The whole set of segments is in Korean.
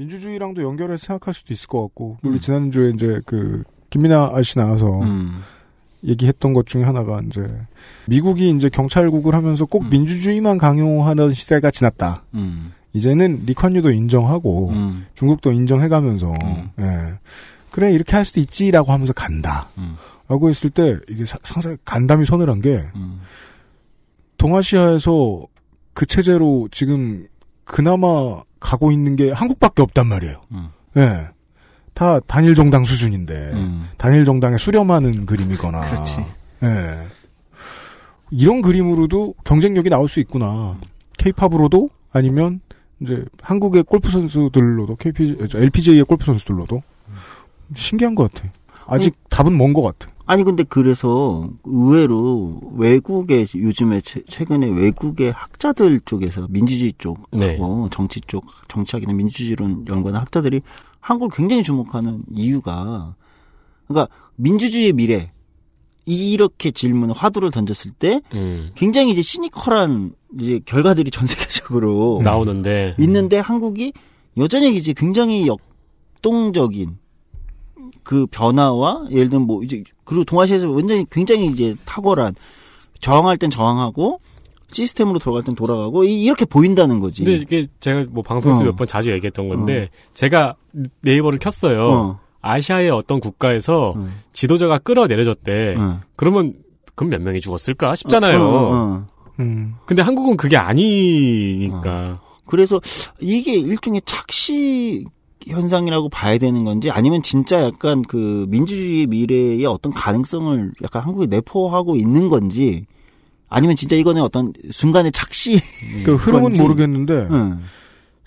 민주주의랑도 연결해서 생각할 수도 있을 것 같고 우리 지난주에 이제 그 김민아 아저씨 나와서 음. 얘기했던 것 중에 하나가 이제 미국이 이제 경찰국을 하면서 꼭 민주주의만 강요하는 시대가 지났다. 음. 이제는 리콴유도 인정하고 음. 중국도 인정해가면서 예. 그래 이렇게 할 수도 있지라고 하면서 간다. 음. 라고 했을 때 이게 사- 상당히 간담이 서늘한 게 음. 동아시아에서 그 체제로 지금 그나마 가고 있는 게 한국밖에 없단 말이에요. 음. 예. 다 단일 정당 수준인데 음. 단일 정당에 수렴하는 그림이거나 그렇지. 예. 이런 그림으로도 경쟁력이 나올 수 있구나. 케이팝으로도 아니면 이제 한국의 골프 선수들로도 KP LPGA의 골프 선수들로도 신기한 것 같아. 아직 답은 먼 것 같아. 아니 근데 그래서 의외로 외국의 요즘에 최, 최근에 외국의 학자들 쪽에서 민주주의 쪽하고 네. 정치 쪽 정치학이나 민주주의론 연구하는 학자들이 한국을 굉장히 주목하는 이유가 그러니까 민주주의의 미래 이렇게 질문 화두를 던졌을 때 음. 굉장히 이제 시니컬한 이제 결과들이 전 세계적으로 나오는데 있는데 한국이 여전히 이제 굉장히 역동적인 그 변화와 예를 들면 뭐 이제 그리고 동아시아에서 완전히 굉장히 이제 탁월한 저항할 땐 저항하고 시스템으로 돌아갈 땐 돌아가고 이- 이렇게 보인다는 거지. 근데 이게 제가 뭐 방송에서 어. 몇번 자주 얘기했던 건데 제가 네이버를 켰어요. 어. 아시아의 어떤 국가에서 음. 지도자가 끌어내려졌대. 음. 그러면 그럼 몇 명이 죽었을까 싶잖아요. 어, 어. 음. 근데 한국은 그게 아니니까. 그래서 이게 일종의 착시 현상이라고 봐야 되는 건지 아니면 진짜 약간 그 민주주의 미래의 어떤 가능성을 약간 한국에 내포하고 있는 건지 아니면 진짜 이거는 어떤 순간의 착시 그 흐름은 건지. 모르겠는데 응.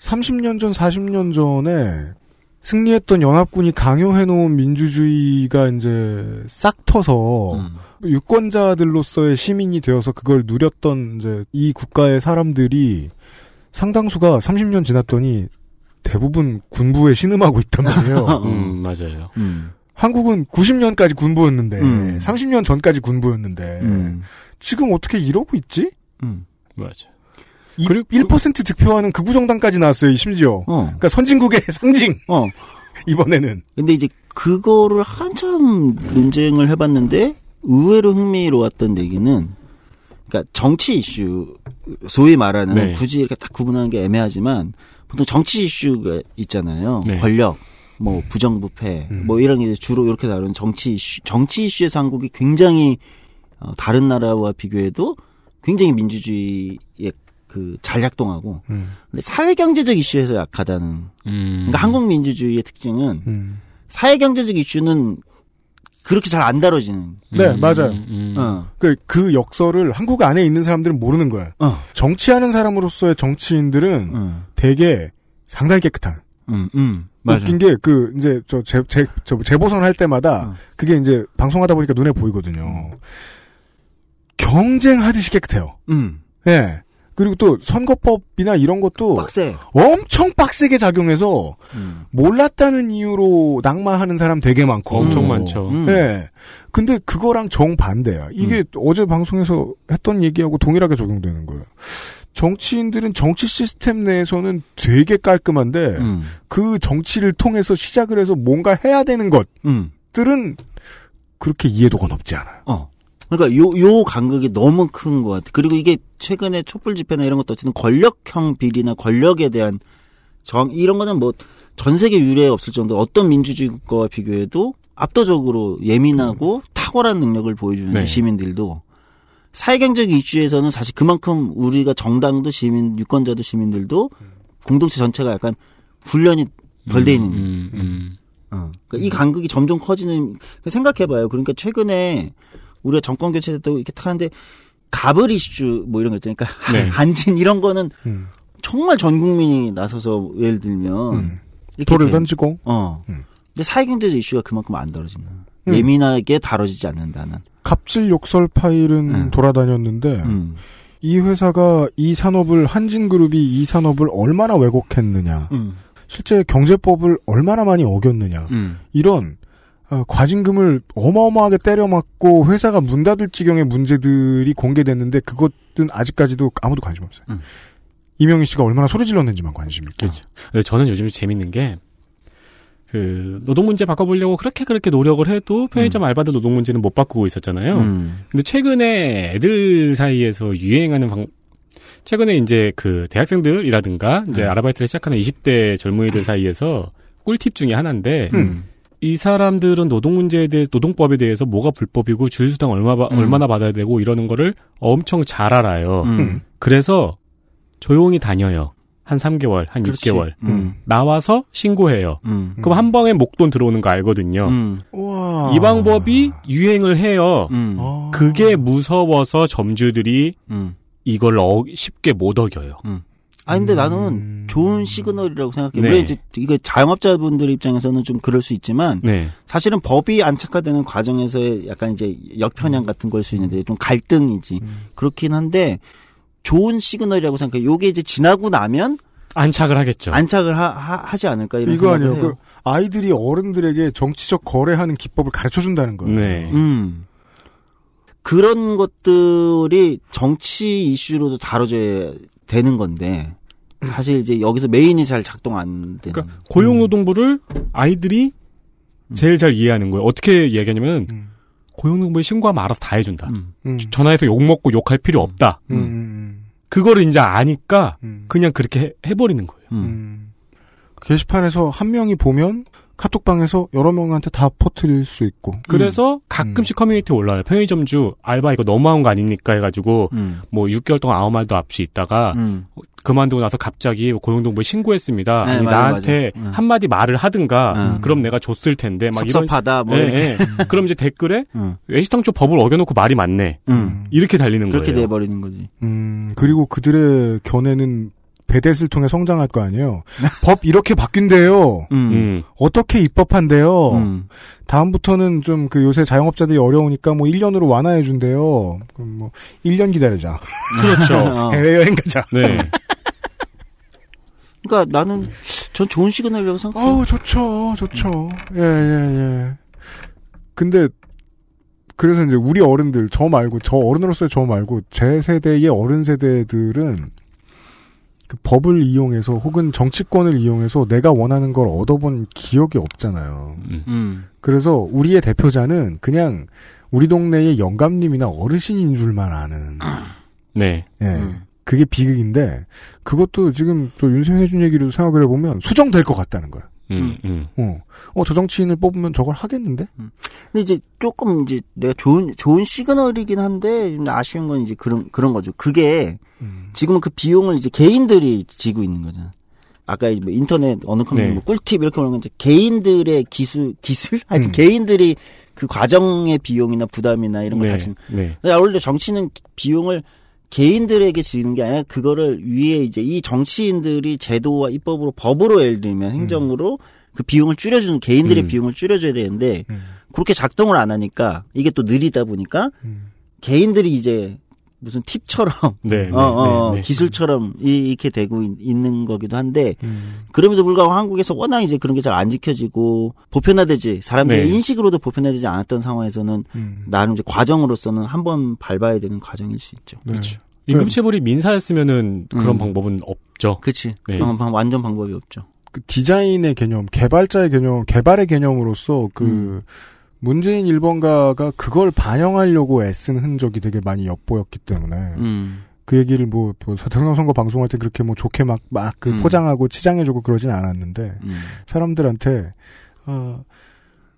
30년 전, 40년 전에 승리했던 연합군이 강요해놓은 민주주의가 이제 싹 터서 음. 유권자들로서의 시민이 되어서 그걸 누렸던 이제 이 국가의 사람들이 상당수가 30년 지났더니 대부분 군부에 신음하고 있단 말이에요. 음, 맞아요. 음. 한국은 90년까지 군부였는데, 음. 30년 전까지 군부였는데, 음. 지금 어떻게 이러고 있지? 음. 맞아. 이, 그리고- 1% 득표하는 극우 정당까지 나왔어요, 심지어. 어. 그러니까 선진국의 상징 어. 이번에는. 근데 이제 그거를 한참 논쟁을 해봤는데 의외로 흥미로웠던 얘기는 그러니까 정치 이슈 소위 말하는 네. 굳이 이렇게 딱 구분하는 게 애매하지만 보통 정치 이슈가 있잖아요. 네. 권력, 뭐 부정부패, 음. 뭐 이런 게 주로 이렇게 다루는 정치 이슈. 정치 이슈에서 한국이 굉장히 어, 다른 나라와 비교해도 굉장히 민주주의에 그잘 작동하고 음, 근데 사회 경제적 이슈에서 약하다는. 음. 그러니까 한국 민주주의의 특징은 음. 사회 경제적 이슈는 그렇게 잘 안 다뤄지는. 네, 맞아요. 음. 어. 그, 그 역설을 한국 안에 있는 사람들은 모르는 거예요. 어. 정치하는 사람으로서의 정치인들은 음. 되게 상당히 깨끗한. 음. 음. 웃긴 게, 그, 이제, 저, 재, 재, 저, 재보선 할 때마다, 어. 그게 이제, 방송하다 보니까 눈에 보이거든요. 경쟁하듯이 깨끗해요. 음. 예. 그리고 또, 선거법이나 이런 것도 빡세. 엄청 빡세게 작용해서, 음. 몰랐다는 이유로 낙마하는 사람 되게 많고. 엄청 많죠. 음. 예. 근데 그거랑 정반대야. 이게 어제 방송에서 했던 얘기하고 동일하게 적용되는 거예요. 정치인들은 정치 시스템 내에서는 되게 깔끔한데 음. 그 정치를 통해서 시작을 해서 뭔가 해야 되는 음. 것들은 그렇게 이해도가 높지 않아요. 어. 그러니까 요, 요 간극이 너무 큰 것 같아. 그리고 이게 최근에 촛불 집회나 이런 것도 어쨌든 권력형 비리나 권력에 대한 정, 이런 거는 뭐 전 세계 유례 없을 정도로 어떤 민주주의 국가와 비교해도 압도적으로 예민하고 탁월한 능력을 보여주는 네. 시민들도 사회경제적 이슈에서는 사실 그만큼 우리가 정당도 시민, 유권자도 시민들도 공동체 전체가 약간 훈련이 덜 돼 있는 음, 음. 어. 그러니까 이 간극이 점점 커지는 생각해봐요. 그러니까 최근에 우리가 정권 교체 도 이렇게 탁 하는데 가벌 이슈 뭐 이런 거 있잖아요. 그러니까 네. 한진 이런 거는 음. 정말 전 국민이 나서서 예를 들면 음. 돌을 돼. 던지고 어. 음. 근데 사회경제적 이슈가 그만큼 안 다뤄지는. 음. 예민하게 다뤄지지 않는다는. 갑질 욕설 파일은 음. 돌아다녔는데 음. 이 회사가 이 산업을 한진그룹이 이 산업을 얼마나 왜곡했느냐 음. 실제 경제법을 얼마나 많이 어겼느냐 음. 이런 어, 과징금을 어마어마하게 때려맞고 회사가 문 닫을 지경의 문제들이 공개됐는데 그것은 아직까지도 아무도 관심 없어요. 음. 이명희 씨가 얼마나 소리 질렀는지만 관심이 있고. 그렇죠. 저는 요즘 재밌는 게, 그, 노동 문제 바꿔보려고 그렇게 그렇게 노력을 해도 편의점 알바들 노동 문제는 못 바꾸고 있었잖아요. 음. 근데 최근에 애들 사이에서 유행하는 방, 최근에 이제 그 대학생들이라든가 이제 음. 아르바이트를 시작하는 20대 젊은이들 사이에서 꿀팁 중에 하나인데, 음. 이 사람들은 노동 문제에 대해 노동법에 대해서 뭐가 불법이고 주휴수당 얼마 바- 음. 얼마나 받아야 되고 이러는 거를 엄청 잘 알아요. 음. 그래서 조용히 다녀요. 한 3개월, 한 그렇지. 6개월. 음. 나와서 신고해요. 음. 그럼 한 방에 목돈 들어오는 거 알거든요. 음. 우와. 이 방법이 유행을 해요. 음. 아. 그게 무서워서 점주들이 음. 이걸 어- 쉽게 못 어겨요. 아 근데 음. 나는 좋은 시그널이라고 생각해. 네. 물론 이제 이거 자영업자분들 입장에서는 좀 그럴 수 있지만 네. 사실은 법이 안착화되는 과정에서의 약간 이제 역편향 같은 걸 수 있는데 좀 갈등이지. 음. 그렇긴 한데 좋은 시그널이라고 생각해. 요게 이제 지나고 나면 안착을 하겠죠. 안착을 하, 지 않을까 이런 이거 아니에요. 그 아이들이 어른들에게 정치적 거래하는 기법을 가르쳐 준다는 거예요. 네. 음. 그런 것들이 정치 이슈로도 다뤄져야 되는 건데 사실 이제 여기서 메인이 잘 작동 안 되는. 그러니까 고용노동부를 아이들이 제일 잘 이해하는 거예요. 어떻게 얘기하냐면 음. 고용노동부에 신고하면 알아서 다 해준다. 음. 음. 전화해서 욕 먹고 욕할 필요 없다. 음. 음. 그거를 이제 아니까 음. 그냥 그렇게 해, 해버리는 거예요. 음. 음. 게시판에서 한 명이 보면 카톡방에서 여러 명한테 다 퍼뜨릴 수 있고. 그래서 가끔씩 커뮤니티 에 올라와요. 편의점주 알바 이거 너무한 거 아닙니까 해가지고 음. 뭐 6개월 동안 아무 말도 없이 있다가 음. 그만두고 나서 갑자기 고용노동부에 신고했습니다. 네, 아니 맞아, 나한테 맞아. 응. 한마디 말을 하든가 응. 그럼 내가 줬을 텐데 막 이런 섭섭하다 뭐 예, 이렇게. 예. 그럼 이제 댓글에 응. 애시당초 법을 어겨놓고 말이 많네. 응. 이렇게 달리는 그렇게 거예요. 돼버리는 거지. 음, 그리고 그들의 견해는 베댓을 통해 성장할 거 아니에요. 법 이렇게 바뀐대요. 음. 음. 어떻게 입법한대요. 음. 다음부터는 좀 그 요새 자영업자들이 어려우니까 뭐 1년으로 완화해 준대요. 그럼 뭐 1년 기다리자. 그렇죠. 어. 해외여행 가자. 네. 그러니까 나는 전 좋은 시그널이라고 생각해. 어우, 좋죠. 좋죠. 예, 예, 예. 근데 그래서 이제 우리 어른들 저 말고 저 어른으로서의 저 말고 제 세대의 어른 세대들은 그 법을 이용해서 혹은 정치권을 이용해서 내가 원하는 걸 얻어본 기억이 없잖아요. 음. 음. 그래서 우리의 대표자는 그냥 우리 동네의 영감님이나 어르신인 줄만 아는. 네. 예. 음. 그게 비극인데 그것도 지금 저 윤세민 해준 얘기를 생각을 해보면 수정될 것 같다는 거예요. 음, 음. 어, 어, 저 정치인을 뽑으면 저걸 하겠는데? 근데 이제 조금 이제 내가 좋은 좋은 시그널이긴 한데 아쉬운 건 이제 그런 그런 거죠. 그게 지금은 그 비용을 이제 개인들이 지고 있는 거잖아. 아까 이제 뭐 인터넷 어느 컴퓨터 네. 뭐 꿀팁 이렇게 말하는 건 이제 개인들의 기술 기술 하여튼 음. 개인들이 그 과정의 비용이나 부담이나 이런 걸다 네. 지는. 네. 근데 원래 정치는 비용을 개인들에게 지는 게 아니라 그거를 위에 이제 이 정치인들이 제도와 입법으로 법으로 예를 들면 행정으로 그 비용을 줄여주는 개인들의 음. 비용을 줄여줘야 되는데 음. 그렇게 작동을 안 하니까 이게 또 느리다 보니까 음. 개인들이 이제 무슨 팁처럼 네. 네. 어, 어, 네. 네. 기술처럼 이- 이렇게 되고 있- 있는 거기도 한데 음. 그럼에도 불구하고 한국에서 워낙 이제 그런 게 잘 안 지켜지고 보편화되지 사람들의 네. 인식으로도 보편화되지 않았던 상황에서는 음. 나름 이제 과정으로서는 한 번 밟아야 되는 과정일 수 있죠. 네. 그렇죠. 임금체불이 민사였으면은 그런 음. 방법은 없죠. 그렇지. 네. 완전 방법이 없죠. 그 디자인의 개념, 개발자의 개념, 개발의 개념으로서 그 음. 문재인 1번가가 그걸 반영하려고 애쓴 흔적이 되게 많이 엿보였기 때문에 음. 그 얘기를 뭐, 뭐 대통령 선거 방송할 때 그렇게 뭐 좋게 막 막그 음. 포장하고 치장해주고 그러진 않았는데 음. 사람들한테 어,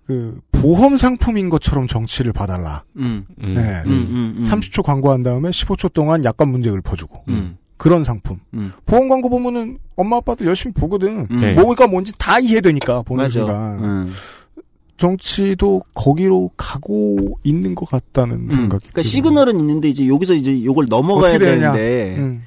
그 보험 상품인 것처럼 정치를 봐달라. 음. 음. 네. 음. 음. 음. 30초 광고한 다음에 15초 동안 약관 문제 읊어주고 음. 그런 상품. 음. 보험 광고 보면은 엄마 아빠들 열심히 보거든. 음. 네. 뭐가 뭔지 다 이해되니까 보는 맞아. 순간. 음. 정치도 거기로 가고 있는 것 같다는 음. 생각이. 그러니까 들어요. 시그널은 있는데 이제 여기서 이제 요걸 넘어가야. 되는데 음.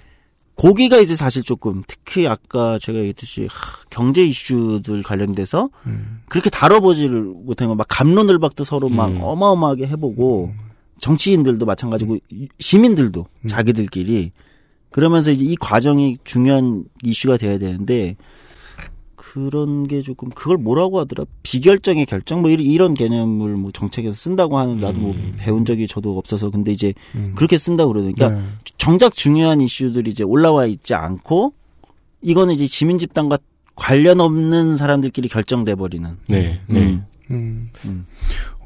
거기가 이제 사실 조금 특히 아까 제가 얘기했듯이 하, 경제 이슈들 관련돼서 음. 그렇게 다뤄보지를 못한 거막 감론을박도 서로 막 음. 어마어마하게 해보고 정치인들도 마찬가지고 이- 시민들도 음. 자기들끼리 그러면서 이제 이 과정이 중요한 이슈가 돼야 되는데 그 그런 게 조금 그걸 뭐라고 하더라 비결정의 결정 뭐 이런, 개념을 뭐 정책에서 쓴다고 하는 나도 뭐 음. 배운 적이 저도 없어서 근데 이제 음. 그렇게 쓴다 고 그러니까 네. 정작 중요한 이슈들이 이제 올라와 있지 않고 이거는 이제 지민 집단과 관련 없는 사람들끼리 결정돼 버리는 네, 네. 음. 음. 음.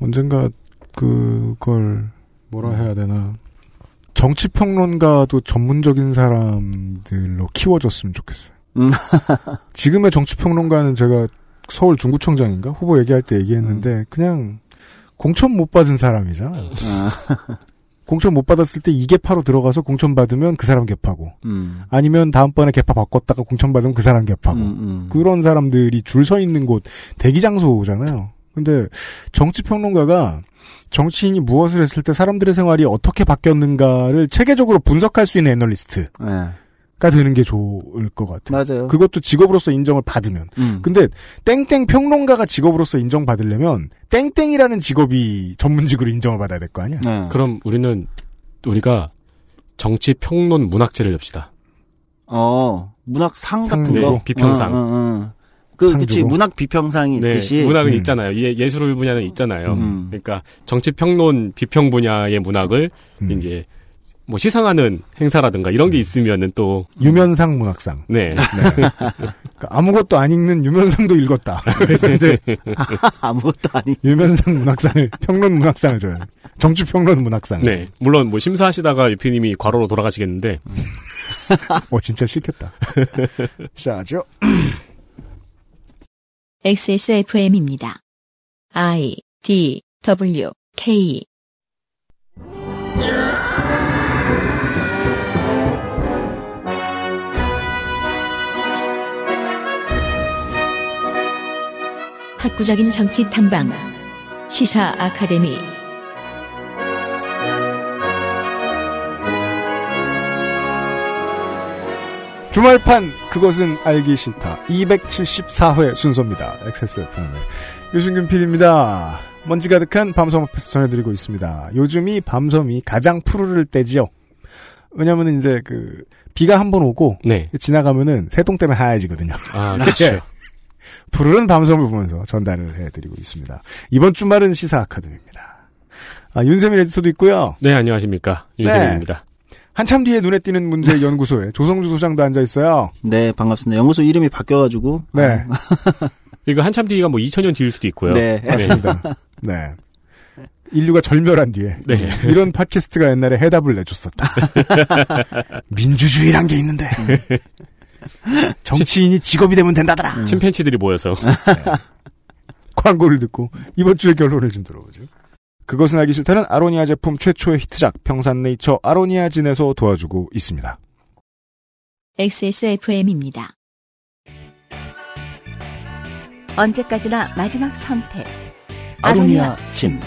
언젠가 그걸 뭐라 해야 되나 정치 평론가도 전문적인 사람들로 키워졌으면 좋겠어요. 음. 지금의 정치 평론가는 제가 서울 중구청장인가 후보 얘기할 때 얘기했는데 음. 그냥 공천 못 받은 사람이잖아. 아, 공천 못 받았을 때이 개파로 들어가서 공천 받으면 그 사람 개파고 음. 아니면 다음번에 개파 바꿨다가 공천 받으면 그 사람 개파고 음, 음. 그런 사람들이 줄 서 있는 곳 대기 장소잖아요. 근데 정치 평론가가 정치인이 무엇을 했을 때 사람들의 생활이 어떻게 바뀌었는가를 체계적으로 분석할 수 있는 애널리스트 가 네. 되는 게 좋을 것 같아요. 맞아요. 그것도 직업으로서 인정을 받으면. 음. 근데 땡땡 평론가가 직업으로서 인정받으려면 땡땡이라는 직업이 전문직으로 인정을 받아야 될 거 아니야. 네. 그럼 우리는 우리가 정치 평론 문학제를 엽시다. 어 문학상 같은 상거 네, 비평상. 어, 어, 어. 그상 그치. 문학 비평상이 네, 있듯이 문학은 음. 있잖아요. 예, 예술 분야는 있잖아요. 음. 그러니까 정치 평론 비평 분야의 문학을 음. 이제 뭐 시상하는 행사라든가 이런 게 있으면은 또 유면상 문학상. 네. 그러니까 아무것도 안 읽는 유면상도 읽었다. 이제 아무것도 아니. 유면상 문학상을 평론 문학상을 줘요. 정치 평론 문학상. 네. 물론 뭐 심사하시다가 유피님이 과로로 돌아가시겠는데 어 진짜 싫겠다. 시작하죠. XSFM입니다. I D W K 학구적인 정치 탐방 시사 아카데미 주말판 그것은 알기 싫다. 274회 순서입니다. XSFM의 유승균 PD입니다. 먼지 가득한 밤섬 앞에서 전해드리고 있습니다. 요즘이 밤섬이 가장 푸르를 때지요. 왜냐면은 이제 그 비가 한 번 오고 네. 지나가면은 새똥 때문에 하얘지거든요. 아, 그렇죠. 푸르른 밤섬을 보면서 전달을 해드리고 있습니다. 이번 주말은 시사 아카데미입니다. 아, 윤세민 에디터도 있고요. 네, 안녕하십니까. 윤세민입니다. 한참 뒤에 눈에 띄는 문제 연구소에 조성주 소장도 앉아 있어요. 네 반갑습니다. 연구소 이름이 바뀌어가지고 네, 이거 한참 뒤가 뭐 2000년 뒤일 수도 있고요. 네. 맞습니다. 네. 인류가 절멸한 뒤에 네. 이런 팟캐스트가 옛날에 해답을 내줬었다. 민주주의란 게 있는데 정치인이 직업이 되면 된다더라. 침팬치들이 모여서 광고를 듣고 이번 주의 결론을 좀 들어보죠. 그것은 알기 싫다는 아로니아 제품 최초의 히트작 평산네이처 아로니아진에서 도와주고 있습니다. XSFM입니다. 언제까지나 마지막 선택. 아로니아 진.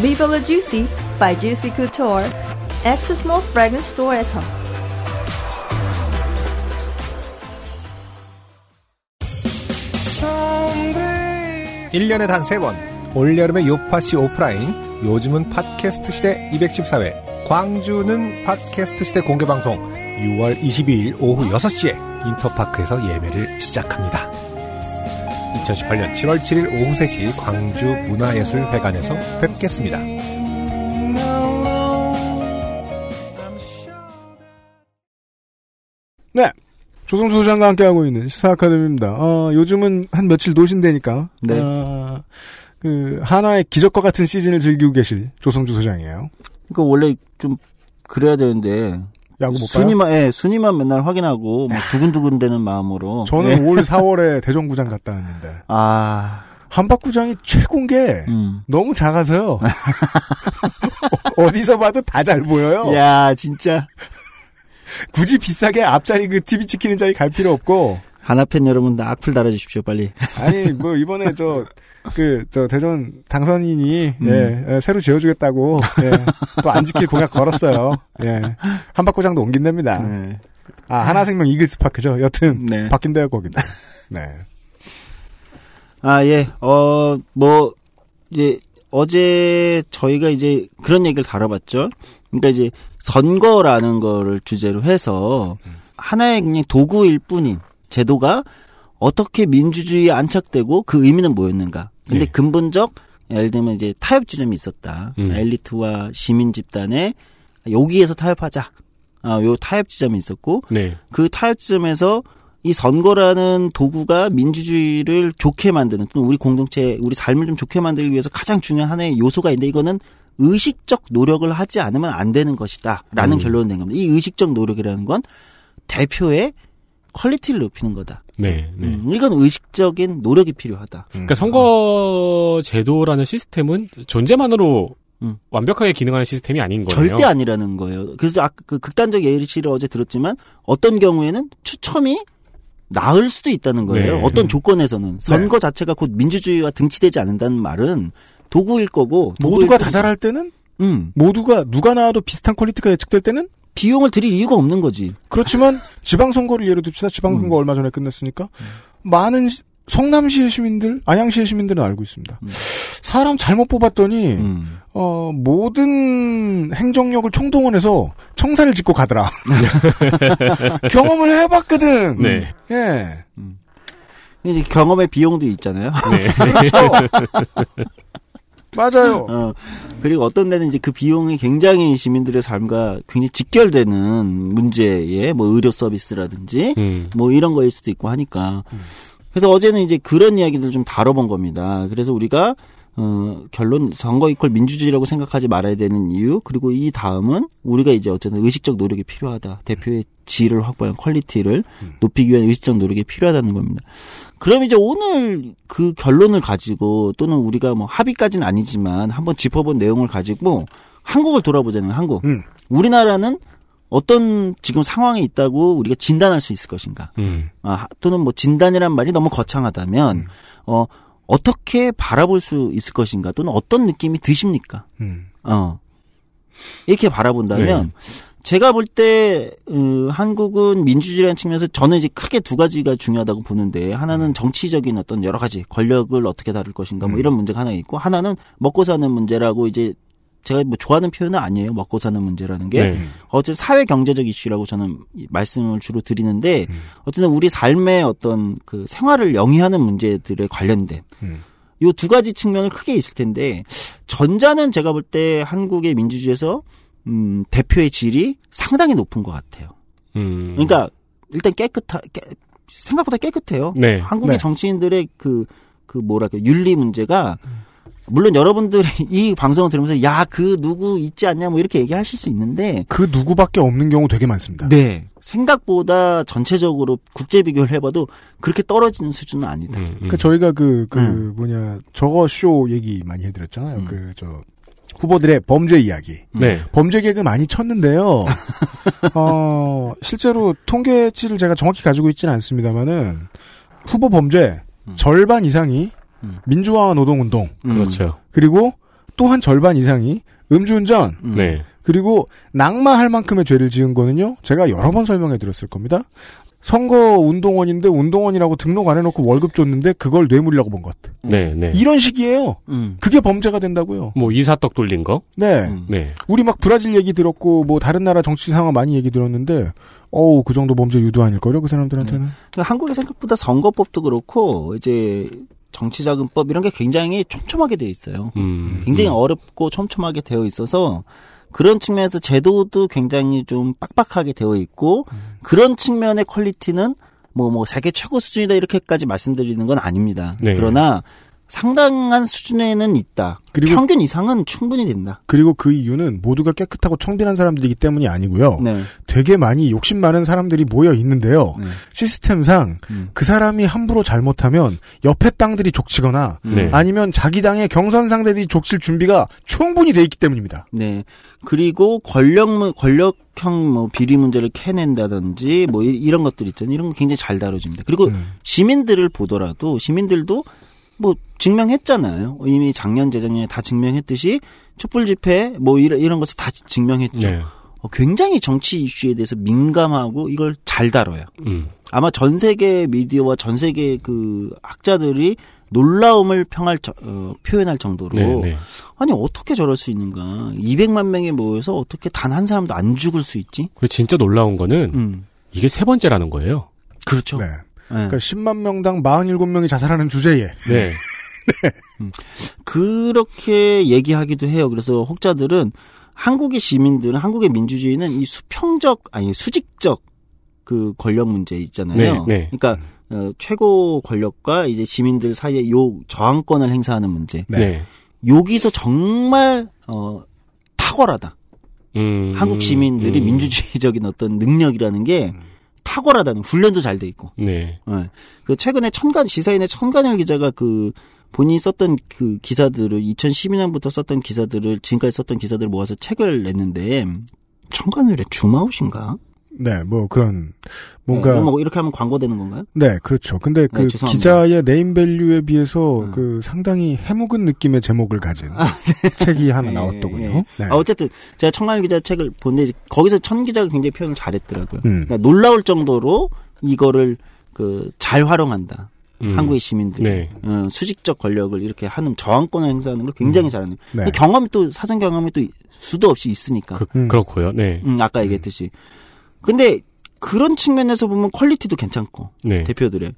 Viva La Juicy by Juicy Couture. X Small Fragrance Store에서 1년에 단 3번 올여름의 요파시 오프라인 요즘은 팟캐스트 시대 214회 광주는 팟캐스트 시대 공개방송 6월 22일 오후 6시에 인터파크에서 예매를 시작합니다. 2018년 7월 7일 오후 3시 광주 문화예술회관에서 뵙겠습니다. 네. 조성수 소장과 함께하고 있는 시사 아카데미입니다. 어, 요즘은 한 며칠 노신되니까 네. 어, 그 하나의 기적과 같은 시즌을 즐기고 계실 조성주 소장이에요. 그러니까 원래 좀 그래야 되는데 야구 못 봐요? 순위만 예, 순위만 맨날 확인하고 막 두근두근대는 마음으로 저는 예. 올 4월에 대전구장 갔다 왔는데 아 한박구장이 최고인 게 음. 너무 작아서요. 어디서 봐도 다 잘 보여요. 야 진짜 굳이 비싸게 앞자리 그 TV 찍히는 자리 갈 필요 없고 하나팬 여러분들 악플 달아주십시오 빨리 아니 뭐 이번에 저 그 저 대전 당선인이 음. 예, 예, 새로 지어주겠다고 예, 또안 지킬 공약 걸었어요. 예, 한박구장도 옮긴답니다. 네. 아 하나생명 이글스 파크죠. 여튼 네. 바뀐대요 거기도. 네. 아, 예. 어, 뭐, 이제, 어제 저희가 이제 그런 얘기를 다뤄봤죠. 그러니까 이제 선거라는 거를 주제로 해서 하나의 그냥 도구일 뿐인 제도가 어떻게 민주주의에 안착되고 그 의미는 뭐였는가. 근데 네. 근본적 예를 들면 이제 타협 지점이 있었다. 음. 엘리트와 시민 집단에 여기에서 타협하자. 아, 요 타협 지점이 있었고 네. 그 타협 지점에서 이 선거라는 도구가 민주주의를 좋게 만드는 또는 우리 공동체 우리 삶을 좀 좋게 만들기 위해서 가장 중요한 하나의 요소가 있는데 이거는 의식적 노력을 하지 않으면 안 되는 것이다라는 음. 결론을 낸 겁니다. 이 의식적 노력이라는 건 대표의 quality를 높이는 거다. 네. 네. 음, 이건 의식적인 노력이 필요하다. 그러니까 선거 제도라는 시스템은 존재만으로 음. 완벽하게 기능하는 시스템이 아닌 거예요. 절대 아니라는 거예요. 그래서 아까 그 극단적 예시를 어제 들었지만 어떤 경우에는 추첨이 나을 수도 있다는 거예요. 네. 어떤 조건에서는 선거 자체가 곧 민주주의와 등치되지 않는다는 말은 도구일 거고 모두가 도구일 다 거고. 잘할 때는 음, 모두가 누가 나와도 비슷한 quality가 예측될 때는 비용을 들일 이유가 없는 거지. 그렇지만 지방선거를 예로 듭시다. 지방선거 얼마 전에 끝났으니까 많은 시- 성남시의 시민들, 안양시의 시민들은 알고 있습니다. 음. 사람 잘못 뽑았더니 음. 어, 모든 행정력을 총동원해서 청사를 짓고 가더라. 경험을 해봤거든. 네. 예. 이제 경험의 비용도 있잖아요. 네. 그렇죠. 맞아요. 어, 그리고 어떤 데는 이제 그 비용이 굉장히 시민들의 삶과 굉장히 직결되는 문제에 뭐 의료 서비스라든지 음. 뭐 이런 거일 수도 있고 하니까. 그래서 어제는 이제 그런 이야기들 좀 다뤄본 겁니다. 그래서 우리가 어, 결론 선거 equal 민주주의라고 생각하지 말아야 되는 이유 그리고 이 다음은 우리가 이제 어쨌든 의식적 노력이 필요하다. 대표의 질을 확보한 quality를 높이기 위한 의식적 노력이 필요하다는 겁니다. 그럼 이제 오늘 그 결론을 가지고 또는 우리가 뭐 합의까지는 아니지만 한번 짚어본 내용을 가지고 한국을 돌아보자는 한국. 음. 우리나라는 어떤 지금 상황에 있다고 우리가 진단할 수 있을 것인가? 음. 아, 또는 뭐 진단이란 말이 너무 거창하다면 어 어떻게 바라볼 수 있을 것인가? 또는 어떤 느낌이 드십니까? 음. 어 이렇게 바라본다면 제가 볼때 어, 한국은 민주주의라는 측면에서 저는 이제 크게 두 가지가 중요하다고 보는데 하나는 정치적인 어떤 여러 가지 권력을 어떻게 다룰 것인가 뭐 이런 문제가 하나 있고 하나는 먹고 사는 문제라고 이제 제가 뭐 좋아하는 표현은 아니에요 먹고 사는 문제라는 게 네. 어쨌든 사회 경제적 이슈라고 저는 이 말씀을 주로 드리는데 어쨌든 우리 삶의 어떤 그 생활을 영위하는 문제들에 관련된 음. 요두 가지 측면을 크게 있을 텐데 전자는 제가 볼 때 한국의 민주주의에서 음, 대표의 질이 상당히 높은 것 같아요. 음. 그러니까 일단 깨끗하 깨, 생각보다 깨끗해요. 네. 한국의 네. 정치인들의 그, 그 뭐랄까, 윤리 문제가, 물론 여러분들이 이 방송을 들으면서, 야, 그 누구 있지 않냐, 뭐 이렇게 얘기하실 수 있는데, 그 누구밖에 없는 경우 되게 많습니다. 네. 생각보다 전체적으로 국제 비교를 해봐도 그렇게 떨어지는 수준은 아니다. 음, 음. 그러니까 저희가 그, 그, 음. 뭐냐, 저거 쇼 얘기 많이 해드렸잖아요. 음. 그, 저, 후보들의 범죄 이야기. 네. 범죄 개그 많이 쳤는데요. 어, 실제로 통계치를 제가 정확히 가지고 있지는 않습니다만은, 후보 범죄 음. 절반 이상이 음. 민주화와 노동운동, 음. 그렇죠. 그리고 또한 절반 이상이 음주운전, 음. 네. 그리고 낙마할 만큼의 죄를 지은 거는요. 제가 여러 번 설명해 드렸을 겁니다. 선거 운동원인데 운동원이라고 등록 안 해놓고 월급 줬는데 그걸 뇌물이라고 본 것. 네. 네. 이런 식이에요. 음. 그게 범죄가 된다고요. 뭐 이사떡 돌린 거. 네. 음. 네. 우리 막 브라질 얘기 들었고 뭐 다른 나라 정치 상황 많이 얘기 들었는데 어우 그 정도 범죄 유도 아닐걸요 그 사람들한테는. 그러니까 한국의 생각보다 선거법도 그렇고, 이제 정치자금법 이런 게 굉장히 촘촘하게 돼 있어요. 음. 굉장히 음. 어렵고 촘촘하게 되어 있어서 그런 측면에서 제도도 굉장히 좀 빡빡하게 되어 있고 그런 측면의 퀄리티는 뭐뭐 세계 최고 수준이다 이렇게까지 말씀드리는 건 아닙니다. 네. 그러나 상당한 수준에는 있다. 그리고- 평균 이상은 충분히 된다. 그리고 그 이유는 모두가 깨끗하고 청빈한 사람들이기 때문이 아니고요. 네. 되게 많이 욕심 많은 사람들이 모여 있는데요. 네. 시스템상 음. 그 사람이 함부로 잘못하면 옆에 땅들이 족치거나 네. 아니면 자기 당의 경선 상대들이 족칠 준비가 충분히 돼 있기 때문입니다. 네. 그리고 권력 문- 권력형 뭐 비리 문제를 캐낸다든지 뭐 이- 이런 것들 있잖아요. 이런 거 굉장히 잘 다뤄집니다. 그리고 음. 시민들을 보더라도 시민들도 뭐 증명했잖아요. 이미 작년 재작년에 다 증명했듯이 촛불 집회 뭐 이런 이런 것을 다 증명했죠. 네. 어, 굉장히 정치 이슈에 대해서 민감하고 이걸 잘 다뤄요. 음. 아마 전 세계 미디어와 전 세계 그 학자들이 놀라움을 평할 저- 어, 표현할 정도로 네, 네. 아니 어떻게 저럴 수 있는가? 200만 명이 모여서 어떻게 단 한 사람도 안 죽을 수 있지? 그리고 진짜 놀라운 거는 음. 이게 세 번째라는 거예요. 그렇죠. 네. 네. 그러니까 10만 명당 47명이 자살하는 주제에 네. 그렇게 얘기하기도 해요. 그래서 혹자들은 한국의 시민들은 한국의 민주주의는 이 수평적 아니 수직적 그 권력 문제 있잖아요. 네, 네. 그러니까 어, 최고 권력과 이제 시민들 사이에 요 저항권을 행사하는 문제. 네. 네. 여기서 정말 어 탁월하다. 음, 한국 시민들이 음. 민주주의적인 어떤 능력이라는 게 탁월하다는 훈련도 잘 돼 있고. 네. 예. 그 최근에 천간 시사인의 천간일 기자가 그 본인이 썼던 그 기사들을 2012년부터 썼던 기사들을 지금까지 썼던 기사들을 모아서 책을 냈는데 천간일의 줌아웃인가? 네, 뭐 그런 뭔가 네, 뭐 이렇게 하면 광고되는 건가요? 네, 그렇죠. 근데 그 죄송합니다. 기자의 네임 밸류에 비해서 음. 그 상당히 해묵은 느낌의 제목을 가진 책이 하나 예, 나왔더군요. 예. 네. 아, 어쨌든 제가 천관율 기자 책을 본데 거기서 천 기자가 굉장히 표현을 잘했더라고요. 음. 그러니까 놀라울 정도로 이거를 그 잘 활용한다. 음. 한국의 시민들이 네. 어, 수직적 권력을 이렇게 하는 저항권을 행사하는 걸 굉장히 잘하는. 네. 그 경험이 또 사전 경험이 또 수도 없이 있으니까. 그, 음. 그렇고요. 네. 음, 아까 얘기했듯이. 근데 그런 측면에서 보면 quality도 괜찮고 네. 대표들의.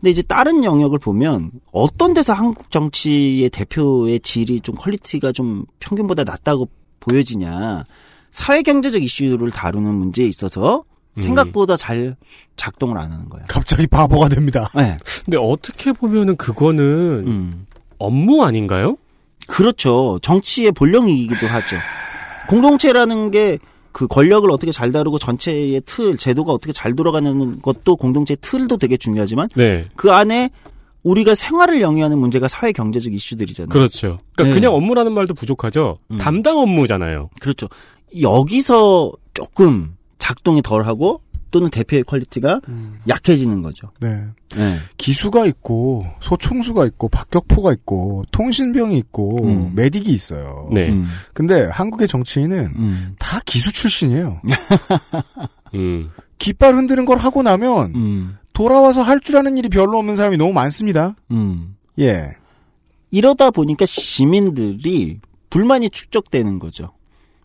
근데 이제 다른 영역을 보면 어떤 데서 한국 정치의 대표의 질이 좀 quality가 좀 평균보다 낮다고 보여지냐. 사회 경제적 이슈를 다루는 문제에 있어서 음. 생각보다 잘 작동을 안 하는 거예요. 갑자기 바보가 됩니다. 네. 근데 어떻게 보면은 그거는 음. 업무 아닌가요? 그렇죠. 정치의 본령이기도 하죠. 공동체라는 게 그 권력을 어떻게 잘 다루고 전체의 틀, 제도가 어떻게 잘 돌아가는 것도 공동체의 틀도 되게 중요하지만 네. 그 안에 우리가 생활을 영위하는 문제가 사회 경제적 이슈들이잖아요. 그렇죠. 그러니까 네. 그냥 업무라는 말도 부족하죠. 음. 담당 업무잖아요. 그렇죠. 여기서 조금 작동이 덜하고 또는 대표의 quality가 약해지는 거죠. 네. 네. 기수가 있고 소총수가 있고 박격포가 있고 통신병이 있고 음. medic이 있어요. 네. 음. 근데 한국의 정치인은 음. 다 기수 출신이에요. 음. 깃발 흔드는 걸 하고 나면 음. 돌아와서 할 줄 아는 일이 별로 없는 사람이 너무 많습니다. 음. 예. 이러다 보니까 시민들이 불만이 축적되는 거죠.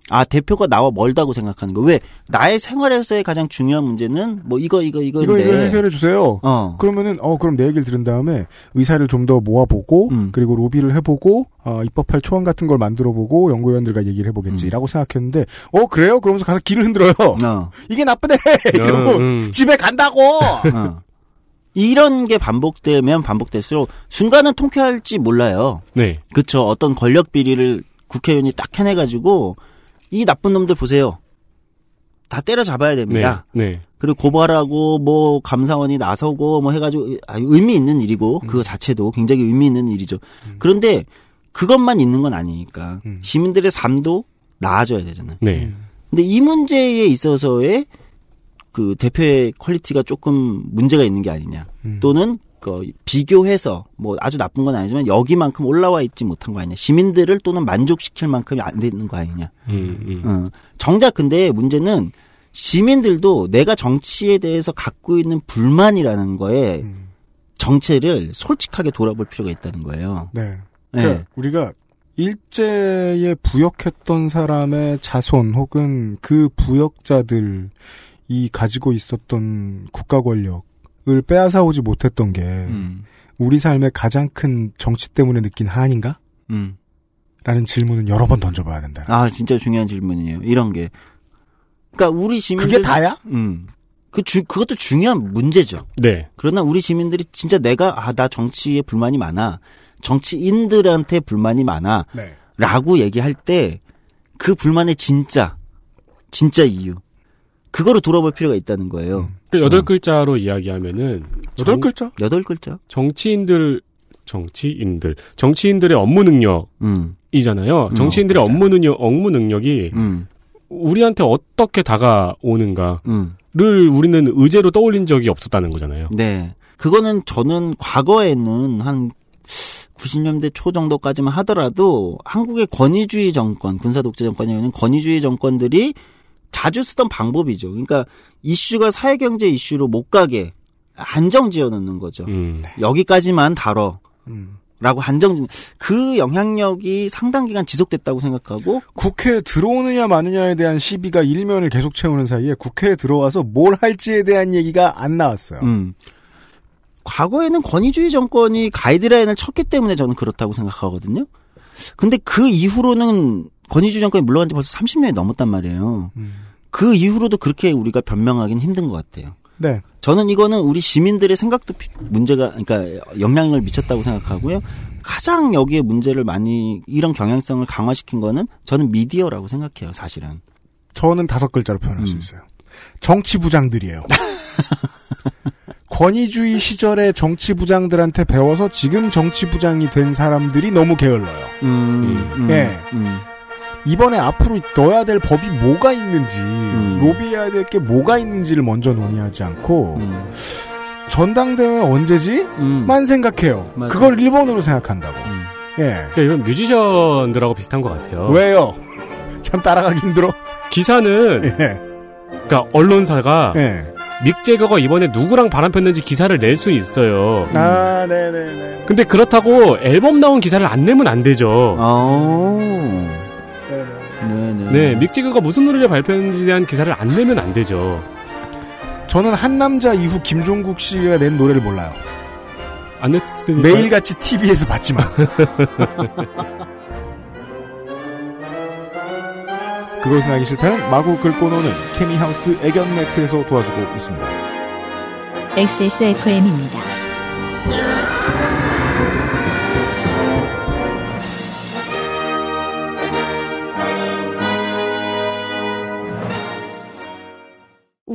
아, 대표가 나와 멀다고 생각하는 거. 왜? 나의 생활에서의 가장 중요한 문제는 뭐 이거, 이거, 이거인데. 이거 이거 해결해 주세요. 어. 그러면은 어 그럼 내 얘기를 들은 다음에 의사를 좀 더 모아보고 음. 그리고 로비를 해보고 어, 입법할 초안 같은 걸 만들어보고 연구위원들과 얘기를 음. 해보겠지라고 생각했는데 어 그래요? 그러면서 가서 길을 흔들어요. 어. 이게 나쁘네 이러고 음. 집에 간다고. 어. 이런 게 반복되면 반복될수록 순간은 통쾌할지 몰라요. 네. 그쵸. 어떤 권력 비리를 국회의원이 딱 해내가지고 이 나쁜 놈들 보세요. 다 때려잡아야 네. 됩니다. 네. 그리고 고발하고 뭐 감사원이 나서고 뭐 해가지고 아, 의미 있는 일이고 그거 자체도 굉장히 의미 있는 일이죠. 그런데 그것만 있는 건 아니니까 음. 시민들의 삶도 나아져야 되잖아요. 네. 근데 이 문제에 있어서의 그 대표의 quality가 조금 문제가 있는 게 아니냐. 음. 또는 그 비교해서 뭐 아주 나쁜 건 아니지만 여기만큼 올라와 있지 못한 거 아니냐. 시민들을 또는 만족시킬 만큼이 안 되는 거 아니냐. 음, 음. 어. 정작 근데 문제는 시민들도 내가 정치에 대해서 갖고 있는 불만이라는 거에 음. 정체를 솔직하게 돌아볼 필요가 있다는 거예요. 네. 네. 그러니까 우리가 일제에 부역했던 사람의 자손 혹은 그 부역자들이 가지고 있었던 국가 권력 을 빼앗아 오지 못했던 게 음. 우리 삶의 가장 큰 정치 때문에 느낀 한인가? 음. 라는 질문은 여러 번 던져봐야 된다. 아, 진짜 중요한 질문이에요. 이런 게. 그러니까 우리 시민들 그게 다야? 음. 그 주, 그것도 중요한 문제죠. 네. 그러나 우리 시민들이 진짜 내가 아, 나 정치에 불만이 많아. 정치인들한테 불만이 많아. 네. 라고 얘기할 때 그 불만의 진짜 진짜 이유 그거를 돌아볼 필요가 있다는 거예요. 그 여덟 글자로 이야기하면은 여덟 정- 글자? 여덟 글자. 정치인들 정치인들 정치인들의 업무 능력이잖아요. 음. 정치인들의 업무 능력 업무 능력이 음. 우리한테 어떻게 다가오는가를 음. 우리는 의제로 떠올린 적이 없었다는 거잖아요. 네. 그거는 저는 과거에는 한 90년대 초 정도까지만 하더라도 한국의 권위주의 정권, 군사 독재 정권이 아닌 권위주의 정권들이 자주 쓰던 방법이죠. 그러니까 이슈가 사회 경제 이슈로 못 가게 안정 지어 놓는 거죠. 음. 여기까지만 다뤄. 음. 라고 한정 그 영향력이 상당 기간 지속됐다고 생각하고 국회에 들어오느냐 마느냐에 대한 시비가 일면을 계속 채우는 사이에 국회에 들어와서 뭘 할지에 대한 얘기가 안 나왔어요. 음. 과거에는 권위주의 정권이 가이드라인을 쳤기 때문에 저는 그렇다고 생각하거든요. 근데 그 이후로는 권위주의 정권이 물러간 지 벌써 30년이 넘었단 말이에요. 음. 그 이후로도 그렇게 우리가 변명하기는 힘든 것 같아요. 네. 저는 이거는 우리 시민들의 생각도 피- 문제가 그러니까 영향을 미쳤다고 생각하고요. 가장 여기에 문제를 많이 이런 경향성을 강화시킨 거는 저는 미디어라고 생각해요, 사실은. 저는 다섯 글자로 표현할 수 음. 있어요. 정치 부장들이에요. 권위주의 시절의 정치 부장들한테 배워서 지금 정치 부장이 된 사람들이 너무 게을러요. 음, 음, 예. 음. 이번에 앞으로 넣어야 될 법이 뭐가 있는지, 음. 로비해야 될 게 뭐가 있는지를 먼저 논의하지 않고, 음. 전당대회 언제지? 음. 만 생각해요. 맞아요. 그걸 일본으로 생각한다고. 음. 예. 그러니까 이건 뮤지션들하고 비슷한 것 같아요. 왜요? 참 따라가기 힘들어. 기사는 예. 그러니까 언론사가 예. 믹 제거가 이번에 누구랑 바람 폈는지 기사를 낼 수 있어요. 아, 네네네. 근데 그렇다고 앨범 나온 기사를 안 내면 안 되죠. 어. 네네. 네, 믹 제거가 무슨 노래를 발표했는지에 대한 기사를 안 내면 안 되죠. 저는 한 남자 이후 김종국 씨가 낸 노래를 몰라요. 안 냈으니까. 매일같이 TV에서 봤지만. 그것은 알기 싫다는 마구 긁고 노는 케미하우스 애견 매트에서 도와주고 있습니다. XSFM입니다.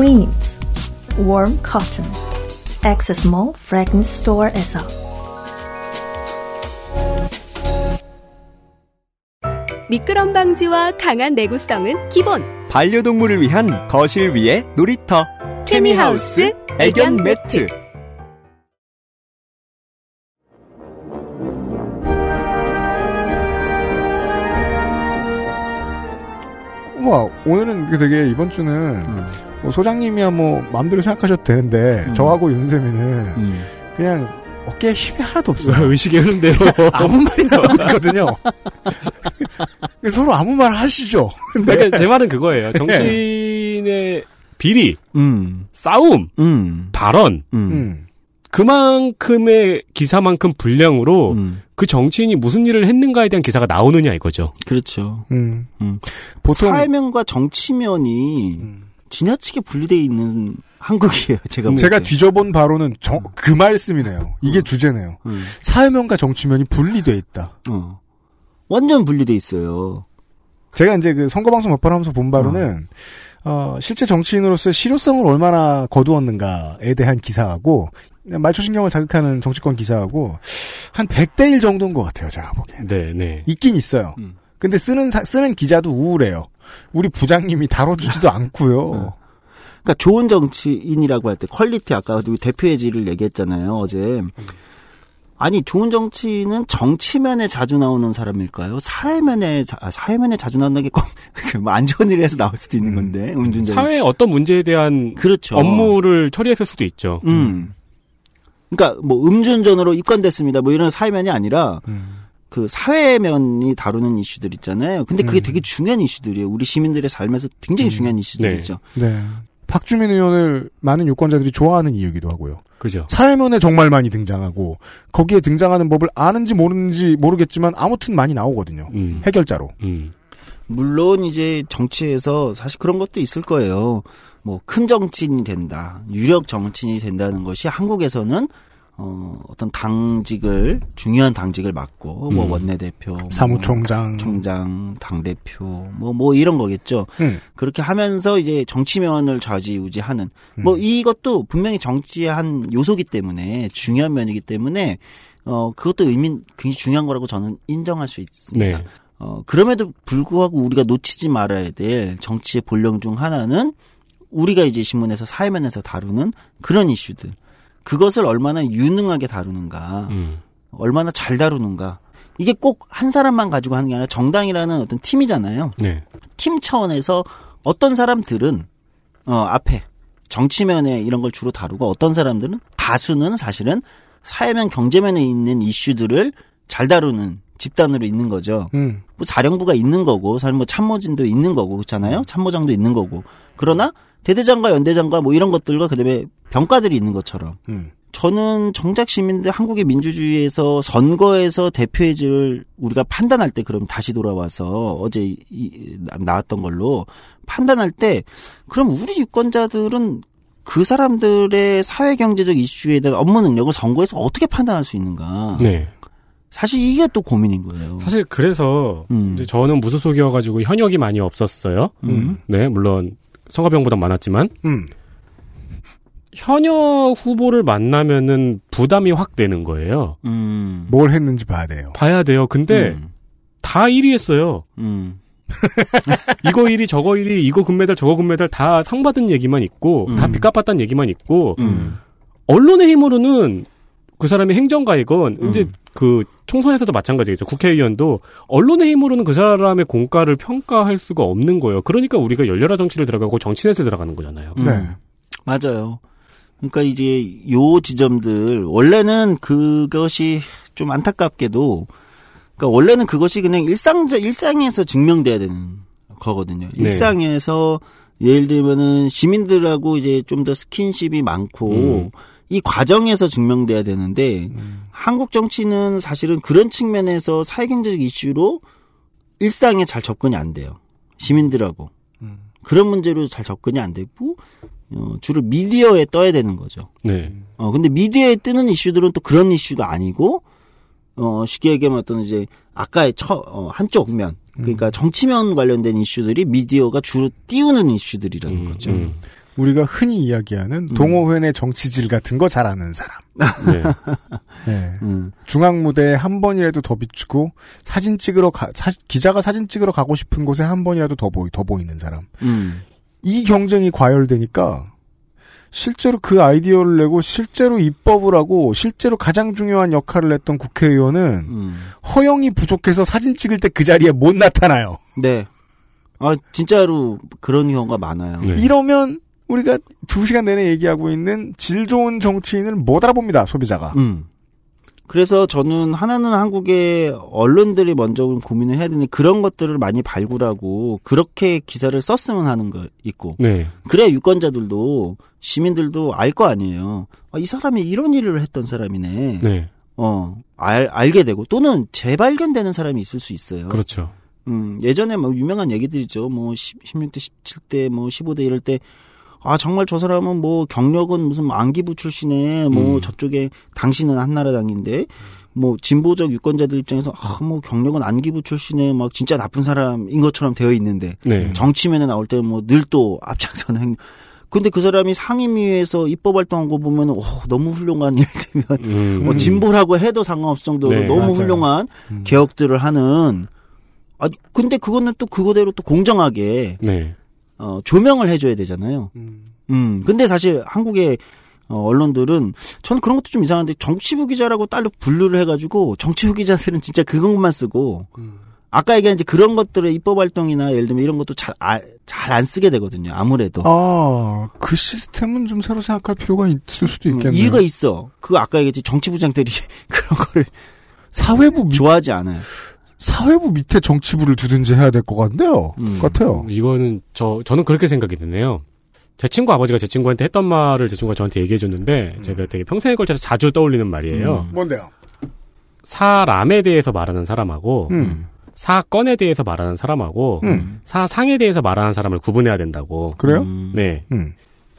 Cleans. Warm cotton. Access Mall Fragrance Store에서. 미끄럼 방지와 강한 내구성은 기본 반려동물을 위한 거실 위에 놀이터. 케미하우스 애견 매트 우와, 오늘은 되게 이번 주는 음. 뭐 소장님이야 뭐 마음대로 생각하셔도 되는데 음. 저하고 윤세민은 음. 그냥 어깨에 힘이 하나도 없어요. 의식의 흐름대로. 아무 말이 나오고 있거든요. 서로 아무 말 하시죠. 근데 그러니까 제 말은 그거예요. 정치인의 비리, 음. 싸움, 음. 발언, 음. 음. 그만큼의 기사만큼 분량으로 음. 그 정치인이 무슨 일을 했는가에 대한 기사가 나오느냐 이거죠. 그렇죠. 음. 음. 보통 사회면과 정치면이 음. 지나치게 분리되어 있는 한국이에요. 제가 볼 제가 때. 뒤져본 바로는 정- 그 말씀이네요. 이게 주제네요. 음. 사회면과 정치면이 분리돼 있다. 어. 완전 분리돼 있어요. 제가 이제 그 선거 방송 몇 번 하면서 본 바로는 어, 실제 정치인으로서의 실효성을 얼마나 거두었는가에 대한 기사하고 말초신경을 자극하는 정치권 기사하고 한 100대 1 정도인 것 같아요. 제가 보기엔. 네, 네. 있긴 있어요. 음. 근데 쓰는 사- 쓰는 기자도 우울해요. 우리 부장님이 다뤄주지도 않고요. 그러니까 좋은 정치인이라고 할 때 quality 아까 우리 대표의 질을 얘기했잖아요. 어제. 아니 좋은 정치인은 정치면에 자주 나오는 사람일까요? 사회면에 자, 아, 사회면에 자주 나온다는 게 꼭 안 좋은 일에서 나올 수도 있는 건데 음주운전. 사회의 어떤 문제에 대한 그렇죠. 업무를 처리했을 수도 있죠. 음. 그러니까 뭐 음주운전으로 입건됐습니다. 뭐 이런 사회면이 아니라 음. 그 사회면이 다루는 이슈들 있잖아요. 근데 그게 음. 되게 중요한 이슈들이에요. 우리 시민들의 삶에서 굉장히 중요한 이슈들이죠. 네. 박주민 의원을 많은 유권자들이 좋아하는 이유기도 하고요. 그죠. 사회면에 정말 많이 등장하고 거기에 등장하는 법을 아는지 모르는지 모르겠지만 아무튼 많이 나오거든요. 음. 해결자로. 음. 물론 이제 정치에서 사실 그런 것도 있을 거예요. 뭐 큰 정치인이 된다, 유력 정치인이 된다는 것이 한국에서는 어, 어떤 당직을 중요한 당직을 맡고 뭐 음. 원내대표, 뭐 사무총장. 총장, 당 대표 뭐뭐 이런 거겠죠. 음. 그렇게 하면서 이제 정치면을 좌지우지하는 뭐 음. 이것도 분명히 정치의 한 요소기 때문에 중요한 면이기 때문에 어 그것도 의미 굉장히 중요한 거라고 저는 인정할 수 있습니다. 네. 어 그럼에도 불구하고 우리가 놓치지 말아야 될 정치의 본령 중 하나는 우리가 이제 신문에서 사회면에서 다루는 그런 이슈들 그것을 얼마나 유능하게 다루는가 음. 얼마나 잘 다루는가 이게 꼭 한 사람만 가지고 하는 게 아니라 정당이라는 어떤 팀이잖아요. 네. 팀 차원에서 어떤 사람들은 어 앞에 정치면에 이런 걸 주로 다루고 어떤 사람들은 다수는 사실은 사회면 경제면에 있는 이슈들을 잘 다루는 집단으로 있는 거죠. 음. 뭐 사령부가 있는 거고, 사실 뭐 참모진도 있는 거고, 그렇잖아요. 참모장도 있는 거고. 그러나 대대장과 연대장과 뭐 이런 것들과 그다음에 병가들이 있는 것처럼 음. 저는 정작 시민들 한국의 민주주의에서 선거에서 대표의지를 우리가 판단할 때 그럼 다시 돌아와서 어제 이- 이, 나- 나왔던 걸로 판단할 때 그럼 우리 유권자들은 그 사람들의 사회 경제적 이슈에 대한 업무 능력을 선거에서 어떻게 판단할 수 있는가? 네. 사실 이게 또 고민인 거예요. 사실 그래서 음. 이제 저는 무소속이어가지고 현역이 많이 없었어요. 음. 네, 물론 성가병보다 많았지만 음. 현역 후보를 만나면은 부담이 확 되는 거예요. 음. 뭘 했는지 봐야 돼요. 봐야 돼요. 근데 음. 다 1위 했어요. 음. 이거 1위, 저거 1위, 이거 금메달, 저거 금메달 다 상 받은 얘기만 있고 다 음. 빚 갚았다는 얘기만 있고 음. 언론의 힘으로는 그 사람이 행정가이건 음. 이제 그 총선에서도 마찬가지겠죠. 국회의원도 언론의 힘으로는 그 사람의 공과를 평가할 수가 없는 거예요. 그러니까 우리가 열렬한 정치를 들어가고 정치넷에 들어가는 거잖아요. 음. 네. 맞아요. 그러니까 이제 요 지점들 원래는 그것이 좀 안타깝게도 그러니까 원래는 그것이 그냥 일상자 일상에서 증명돼야 되는 거거든요. 네. 일상에서 예를 들면은 시민들하고 이제 좀 더 스킨십이 많고 음. 이 과정에서 증명돼야 되는데 한국 정치는 사실은 그런 측면에서 사회경제적 이슈로 일상에 잘 접근이 안 돼요. 시민들하고 그런 문제로 잘 접근이 안 되고 어, 주로 미디어에 떠야 되는 거죠. 네. 어 근데 미디어에 뜨는 이슈들은 또 그런 이슈가 아니고 어 쉽게 얘기하면 어떤 이제 아까의 처 어, 한쪽 면 그러니까 정치면 관련된 이슈들이 미디어가 주로 띄우는 이슈들이라는 음, 거죠. 음. 우리가 흔히 이야기하는 동호회 정치질 같은 거 잘 아는 사람. 네. 네. 음. 중앙 무대에 한 번이라도 더 비추고 사진 찍으러 가, 사- 기자가 사진 찍으러 가고 싶은 곳에 한 번이라도 더 보이 더 보이는 사람. 음. 이 경쟁이 과열되니까 실제로 그 아이디어를 내고 실제로 입법을 하고 실제로 가장 중요한 역할을 했던 국회의원은 음. 허영이 부족해서 사진 찍을 때 그 자리에 못 나타나요. 네. 아 진짜로 그런 경우가 많아요. 네. 이러면 우리가 두 시간 내내 얘기하고 있는 질 좋은 정치인을 못 알아봅니다 소비자가. 음. 그래서 저는 하나는 한국의 언론들이 먼저 고민을 해야 되는 그런 것들을 많이 발굴하고 그렇게 기사를 썼으면 하는 거 있고 네. 그래야 유권자들도 시민들도 알 거 아니에요. 아, 이 사람이 이런 일을 했던 사람이네. 네. 어, 알, 알게 되고 또는 재발견되는 사람이 있을 수 있어요. 그렇죠. 음, 예전에 뭐 유명한 얘기들이죠. 뭐 10, 16대, 17대, 뭐 15대 이럴 때 아, 정말 저 사람은 뭐 경력은 무슨 안기부 출신에 뭐 음. 저쪽에 당신은 한나라당인데 뭐 진보적 유권자들 입장에서 아, 뭐 경력은 안기부 출신에 막 진짜 나쁜 사람인 것처럼 되어 있는데 네. 정치면에 나올 때 뭐 늘 또 앞장서는 행 근데 그 사람이 상임위에서 입법 활동한 거 보면 오, 너무 훌륭한 예를 들면 음. 뭐 진보라고 해도 상관없을 정도로 네, 너무 맞아요. 훌륭한 음. 개혁들을 하는 아 근데 그거는 또 그거대로 또 공정하게 네. 어 조명을 해줘야 되잖아요. 음 근데 사실 한국의 어, 언론들은 저는 그런 것도 좀 이상한데 정치부 기자라고 따로 분류를 해가지고 정치부 기자들은 진짜 그것만 쓰고 아까 얘기한 이제 그런 것들의 입법 활동이나 예를 들면 이런 것도 잘 잘 안 쓰게 되거든요. 아무래도 아, 그 시스템은 좀 새로 생각할 필요가 있을 수도 음, 있겠네요. 이유가 있어. 그 아까 얘기했지 정치부장들이 그런 거를 사회부 밑, 좋아하지 않아요. 사회부 밑에 정치부를 두든지 해야 될 것 같네요. 음. 같아요. 이거는 저 저는 그렇게 생각이 드네요. 제 친구 아버지가 제 친구한테 했던 말을 제 친구가 저한테 얘기해 줬는데 제가 되게 평생에 걸쳐서 자주 떠올리는 말이에요. 음. 뭔데요? 사람에 대해서 말하는 사람하고 음. 사건에 대해서 말하는 사람하고 음. 사상에 대해서 말하는 사람을 구분해야 된다고. 그래요? 음. 네. 음.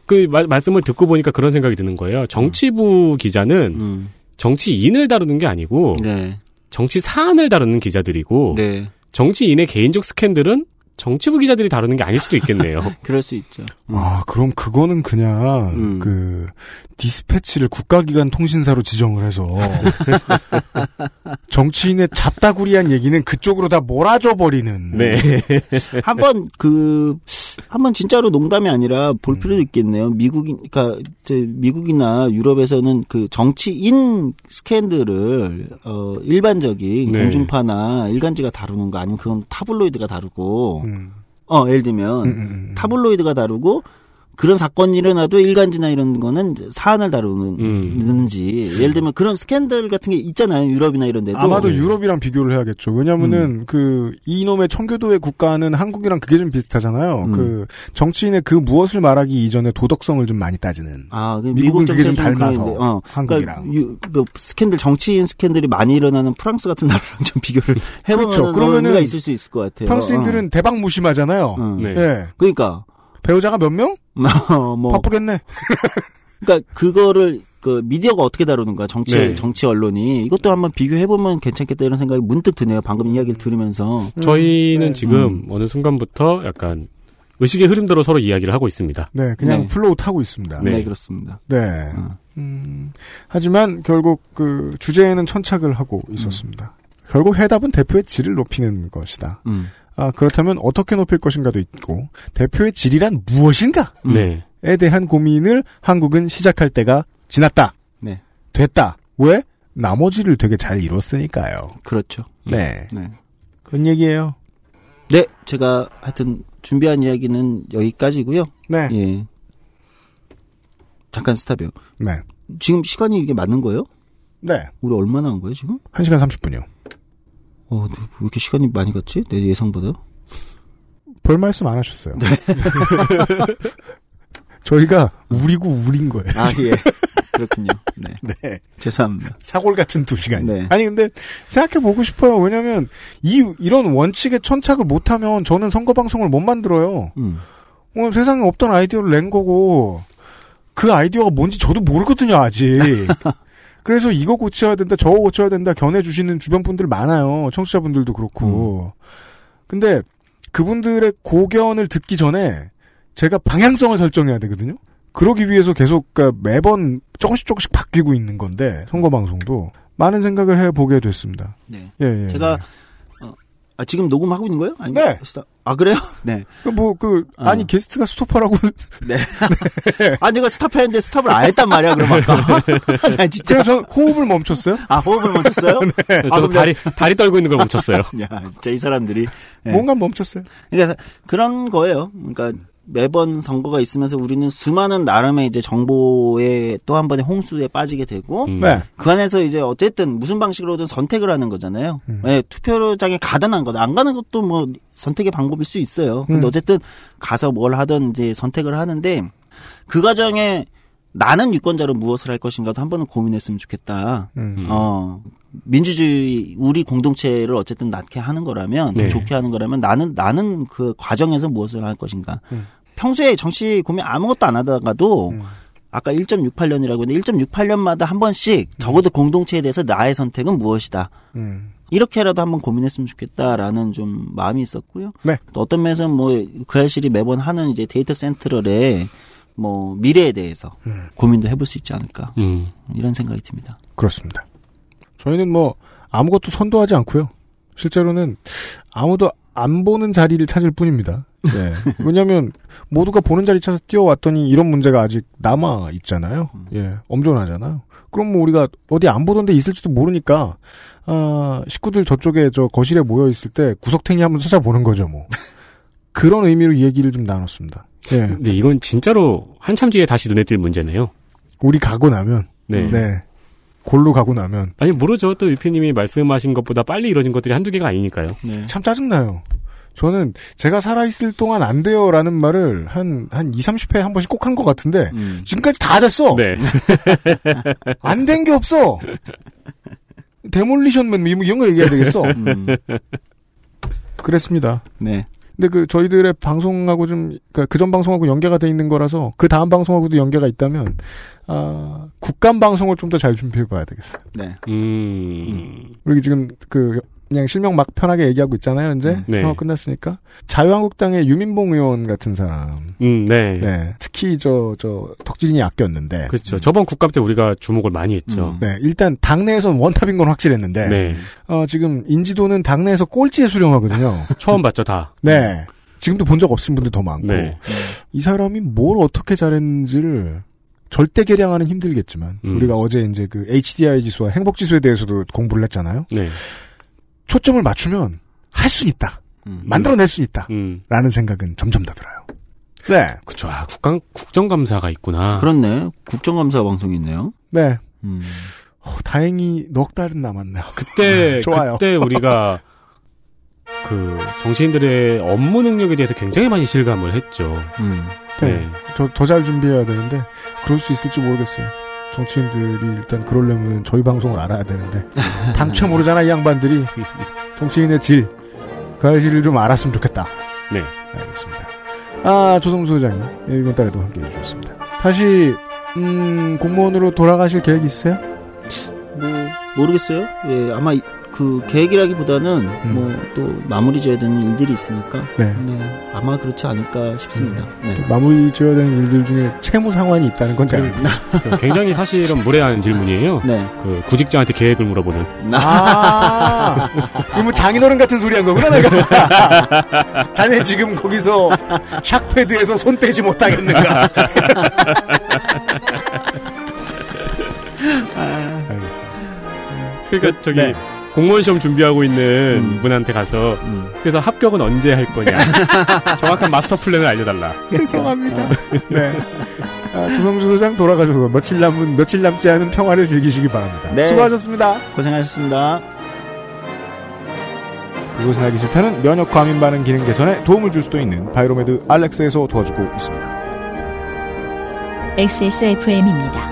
그 마- 말씀을 듣고 보니까 그런 생각이 드는 거예요. 정치부 기자는 음. 정치인을 다루는 게 아니고 네. 정치 사안을 다루는 기자들이고 네. 정치인의 개인적 스캔들은 정치부 기자들이 다루는 게 아닐 수도 있겠네요. 그럴 수 있죠. 아, 그럼 그거는 그냥 음. 그 디스패치를 국가기관 통신사로 지정을 해서 정치인의 잡다구리한 얘기는 그쪽으로 다 몰아줘 버리는. 네. 한번 그 한번 진짜로 농담이 아니라 볼 필요도 있겠네요. 미국인 그러니까 이제 미국이나 유럽에서는 그 정치인 스캔들을 어 일반적인 네. 공중파나 일간지가 다루는 거 아니면 그건 타블로이드가 다루고 음. 어 예를 들면 음, 음, 음. 타블로이드가 다루고 그런 사건이 일어나도 일간지나 이런 거는 사안을 음. 다루는지 예를 들면 그런 스캔들 같은 게 있잖아요 유럽이나 이런 데도 아마도 네. 유럽이랑 비교를 해야겠죠. 왜냐면은 그 이놈의 청교도의 국가는 한국이랑 그게 좀 비슷하잖아요. 음. 그 정치인의 그 무엇을 말하기 이전에 도덕성을 좀 많이 따지는. 아, 그 미국은 미국 그게 좀 닮아서 어, 한국이랑. 그러니까 유, 그 스캔들 정치인 스캔들이 많이 일어나는 프랑스 같은 나라랑 좀 비교를 해보면 그렇죠. 그러면은 의미가 있을 수 있을 것 같아요. 프랑스인들은 대박 무심하잖아요. 어. 어. 네. 예. 그러니까 배우자가 몇 명? 뭐 바쁘겠네. 그러니까 그거를 그 미디어가 어떻게 다루는가 정치 네. 정치 언론이 이것도 한번 비교해 보면 괜찮겠다 이런 생각이 문득 드네요. 방금 이야기를 들으면서 저희는 네. 지금 어느 순간부터 약간 의식의 흐름대로 서로 이야기를 하고 있습니다. 네, 그냥 네. flow 타고 있습니다. 네, 네. 그렇습니다. 네. 어. 음, 하지만 결국 그 주제에는 천착을 하고 있었습니다. 결국 해답은 대표의 질을 높이는 것이다. 음. 아, 그렇다면 어떻게 높일 것인가도 있고, 대표의 질이란 무엇인가? 음. 네. 에 대한 고민을 한국은 시작할 때가 지났다. 네. 됐다. 왜? 나머지를 되게 잘 이뤘으니까요. 그렇죠. 네. 네. 그런 얘기예요. 네, 제가 하여튼 준비한 이야기는 여기까지고요. 네. 예. 잠깐 스탑이요. 네. 지금 시간이 이게 맞는 거예요? 네. 우리 얼마나 한 거예요, 지금? 1시간 30분이요. 어, 네, 왜 이렇게 시간이 많이 갔지? 내 예상보다? 별 말씀 안 하셨어요. 네. 저희가 우리고 우린 거예요. 아, 예. 그렇군요. 네. 네. 죄송합니다. 사골 같은 두 시간. 네. 아니 근데 생각해 보고 싶어요. 왜냐면 이 이런 원칙에 천착을 못하면 저는 선거 방송을 못 만들어요. 음. 어, 세상에 없던 아이디어를 낸 거고 그 아이디어가 뭔지 저도 모르거든요 아직. 그래서 이거 고쳐야 된다, 저거 고쳐야 된다 견해 주시는 주변 분들 많아요. 청취자분들도 그렇고. 근데 그분들의 고견을 듣기 전에 제가 방향성을 설정해야 되거든요. 그러기 위해서 계속 그러니까 매번 조금씩 조금씩 바뀌고 있는 건데 선거 방송도 많은 생각을 해보게 됐습니다. 네. 예, 예. 제가, 어, 아, 지금 녹음하고 있는 거예요? 아니면 네. 스탑- 아, 그래요? 네. 뭐그 어. 아니 게스트가 스톱하라고 네. 아, 내가 스탑했는데 스탑을 안 했단 말이야, 그럼 아까. 나 진짜. 제가 전 호흡을 멈췄어요. 아, 호흡을 멈췄어요? 아, 저도 다리 다리 떨고 있는 걸 멈췄어요. 야, 진짜 이 사람들이. 네. 뭔가 멈췄어요. 그러니까 그런 거예요. 그러니까 매번 선거가 있으면서 우리는 수많은 나름의 이제 정보에 또 한 번의 홍수에 빠지게 되고 음. 네. 그 안에서 이제 어쨌든 무슨 방식으로든 선택을 하는 거잖아요. 음. 예, 투표장에 가든 안 가든 안 가는 것도 뭐 선택의 방법일 수 있어요. 근데 음. 어쨌든 가서 뭘 하든 이제 선택을 하는데 그 과정에 나는 유권자로 무엇을 할 것인가도 한 번은 고민했으면 좋겠다. 음. 어, 민주주의, 우리 공동체를 어쨌든 낫게 하는 거라면, 네. 좋게 하는 거라면, 나는, 나는 그 과정에서 무엇을 할 것인가. 음. 평소에 정치 고민 아무것도 안 하다가도, 음. 아까 1.68년이라고 했는데, 1.68년마다 한 번씩, 적어도 공동체에 대해서 나의 선택은 무엇이다. 음. 이렇게라도 한번 고민했으면 좋겠다라는 좀 마음이 있었고요. 네. 또 어떤 면에서는 뭐, 그 알실이 매번 하는 이제 데이터 센트럴의 뭐, 미래에 대해서 음. 고민도 해볼 수 있지 않을까. 음. 이런 생각이 듭니다. 그렇습니다. 저희는 뭐 아무것도 선도하지 않고요. 실제로는 아무도 안 보는 자리를 찾을 뿐입니다. 네. 왜냐하면 모두가 보는 자리 찾아서 뛰어왔더니 이런 문제가 아직 남아 있잖아요. 예, 엄존하잖아요. 그럼 뭐 우리가 어디 안 보던데 있을지도 모르니까 아, 식구들 저쪽에 저 거실에 모여 있을 때 구석탱이 한번 찾아보는 거죠, 뭐. 그런 의미로 이 얘기를 좀 나눴습니다. 예, 근데 이건 진짜로 한참 뒤에 다시 눈에 띌 문제네요. 우리 가고 나면, 네. 네, 골로 가고 나면 아니 모르죠. 또 유피님이 말씀하신 것보다 빨리 이루어진 것들이 한두 개가 아니니까요. 네. 참 짜증나요. 저는 제가 살아있을 동안 안 돼요 라는 말을 한, 한 20, 30회 한 번씩 꼭 한 것 같은데, 음. 지금까지 다 됐어! 네. 안 된 게 없어! 데몰리션맨 뭐 이런 거 얘기해야 되겠어? 음. 그랬습니다. 네. 근데 그 저희들의 방송하고 좀, 그니까 그전 방송하고 연계가 돼 있는 거라서 그 다음 방송하고도 연계가 있다면, 아, 국감 방송을 좀 더 잘 준비해 봐야 되겠어요. 네. 음. 우리 지금 그, 그냥 실명 막 편하게 얘기하고 있잖아요, 이제. 네. 어, 끝났으니까. 자유한국당의 유민봉 의원 같은 사람. 음, 네. 네. 특히 저, 저, 덕질인이 아꼈는데. 그렇죠. 저번 국감 때 우리가 주목을 많이 했죠. 음. 네. 일단 당내에선 원탑인 건 확실했는데. 네. 어, 지금 인지도는 당내에서 꼴찌에 수렴하거든요. 처음 봤죠, 다. 네. 지금도 본 적 없으신 분들 더 많고. 네. 이 사람이 뭘 어떻게 잘했는지를 절대 계량하는 힘들겠지만 음. 우리가 어제 이제 그 HDI 지수와 행복 지수에 대해서도 공부를 했잖아요. 네. 초점을 맞추면 할 수 있다. 음. 만들어낼 수 있다. 음. 라는 생각은 점점 더 들어요. 네. 그쵸. 아, 국감, 국정감사가 있구나. 그렇네. 국정감사 방송이 있네요. 네. 음. 어, 다행히 넉 달은 남았네요. 그때, 좋아요. 그때 우리가 그 정치인들의 업무 능력에 대해서 굉장히 많이 실감을 했죠. 음. 네. 네. 저 더 잘 준비해야 되는데 그럴 수 있을지 모르겠어요. 정치인들이 일단 그러려면 저희 방송을 알아야 되는데 당최 모르잖아 이 양반들이 정치인의 질, 그 알실을 좀 알았으면 좋겠다. 네. 알겠습니다. 아 조성수 소장님 이번 달에도 함께해 주셨습니다. 다시 음, 공무원으로 돌아가실 계획 있으세요? 뭐 모르겠어요. 예, 아마 이- 그 계획이라기보다는 음. 뭐또 마무리 지어야 되는 일들이 있으니까. 네. 네, 아마 그렇지 않을까 싶습니다. 네. 마무리 지어야 되는 일들 중에 채무 상환이 있다는 건 잘 알고. 그 굉장히 사실은 무례한 질문이에요. 네. 그 구직자한테 계획을 물어보는. 아, 이거 뭐 장인어른 같은 소리 한 거구나, 내가. 자네 지금 거기서 샥패드에서 손 떼지 못하겠는가. 알겠습니다. 그러니까 저기 네. 공무원 시험 준비하고 있는 음. 분한테 가서 음. 그래서 합격은 언제 할 거냐. 정확한 마스터 플랜을 알려달라. 죄송합니다. 네. 아, 조성주 소장 돌아가셔서 며칠 남은, 며칠 남지 않은 평화를 즐기시기 바랍니다. 네. 수고하셨습니다. 고생하셨습니다. 그것은 알기 싫다는 면역 과민 반응 기능 개선에 도움을 줄 수도 있는 바이로메드 알렉스에서 도와주고 있습니다. XSFM입니다.